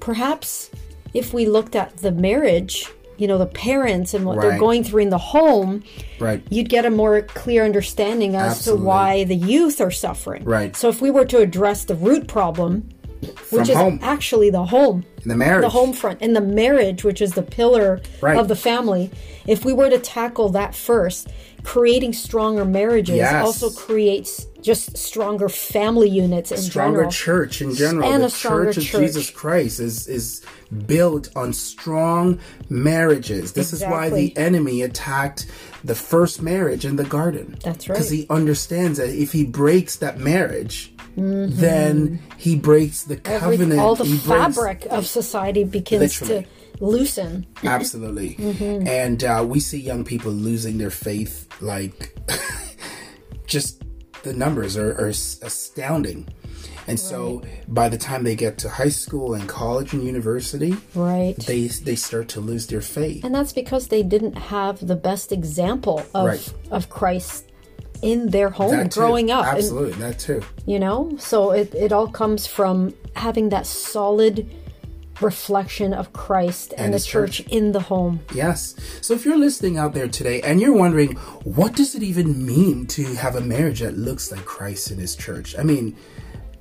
perhaps if we looked at the marriage you know the parents and what they're going through in the home right. you'd get a more clear understanding as Absolutely. to why the youth are suffering Right. so if we were to address the root problem which From is home. actually the home the marriage. the home front and the marriage which is the pillar Right. of the family if we were to tackle that first creating stronger marriages Yes. also creates just stronger family units in stronger general church in general. And the a stronger church of. Jesus Christ is is built on strong marriages. This is why the enemy attacked the first marriage in the garden. That's right Because he understands that if he breaks that marriage, then he breaks the Mm-hmm. Every- covenant. all the He breaks- fabric of society begins Literally. to loosen Absolutely. Mm-hmm. And uh, we see young people losing their faith like just the numbers are, are astounding. And so by the time they get to high school and college and university, right they they start to lose their faith. and that's because they didn't have the best example of Right. of christ in their home growing up And- Absolutely, that too. you know so it, it all comes from having that solid reflection of christ and, And the church, church. in the home Yes. So if you're listening out there today and you're wondering, what does it even mean to have a marriage that looks like Christ in his church? I mean,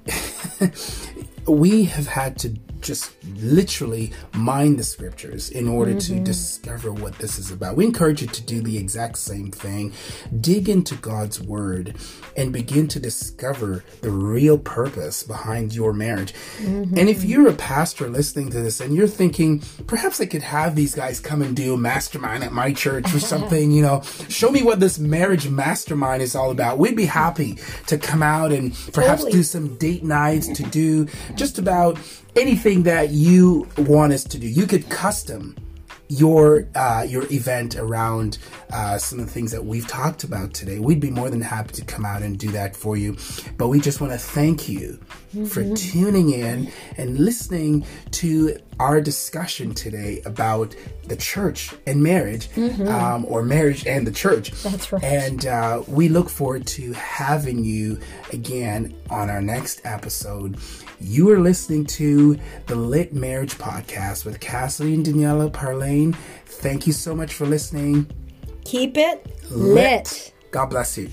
we have had to just literally mine the scriptures in order to mm-hmm. discover what this is about. We encourage you to do the exact same thing. Dig into God's word and begin to discover the real purpose behind your marriage. Mm-hmm. And if you're a pastor listening to this and you're thinking, perhaps I could have these guys come and do a mastermind at my church or something, you know, show me what this marriage mastermind is all about. We'd be happy to come out and perhaps Totally. do some date nights, to do just about anything that you want us to do. You could custom your uh, your event around uh, some of the things that we've talked about today, we'd be more than happy to come out and do that for you. But we just want to thank you. For tuning in and listening to our discussion today about the church and marriage, mm-hmm. um, or marriage and the church. That's right. And uh, we look forward to having you again on our next episode. You are listening to the Lit Marriage Podcast with Cassidy and Daniela Parlane. Thank you so much for listening. Keep it lit. lit. God bless you.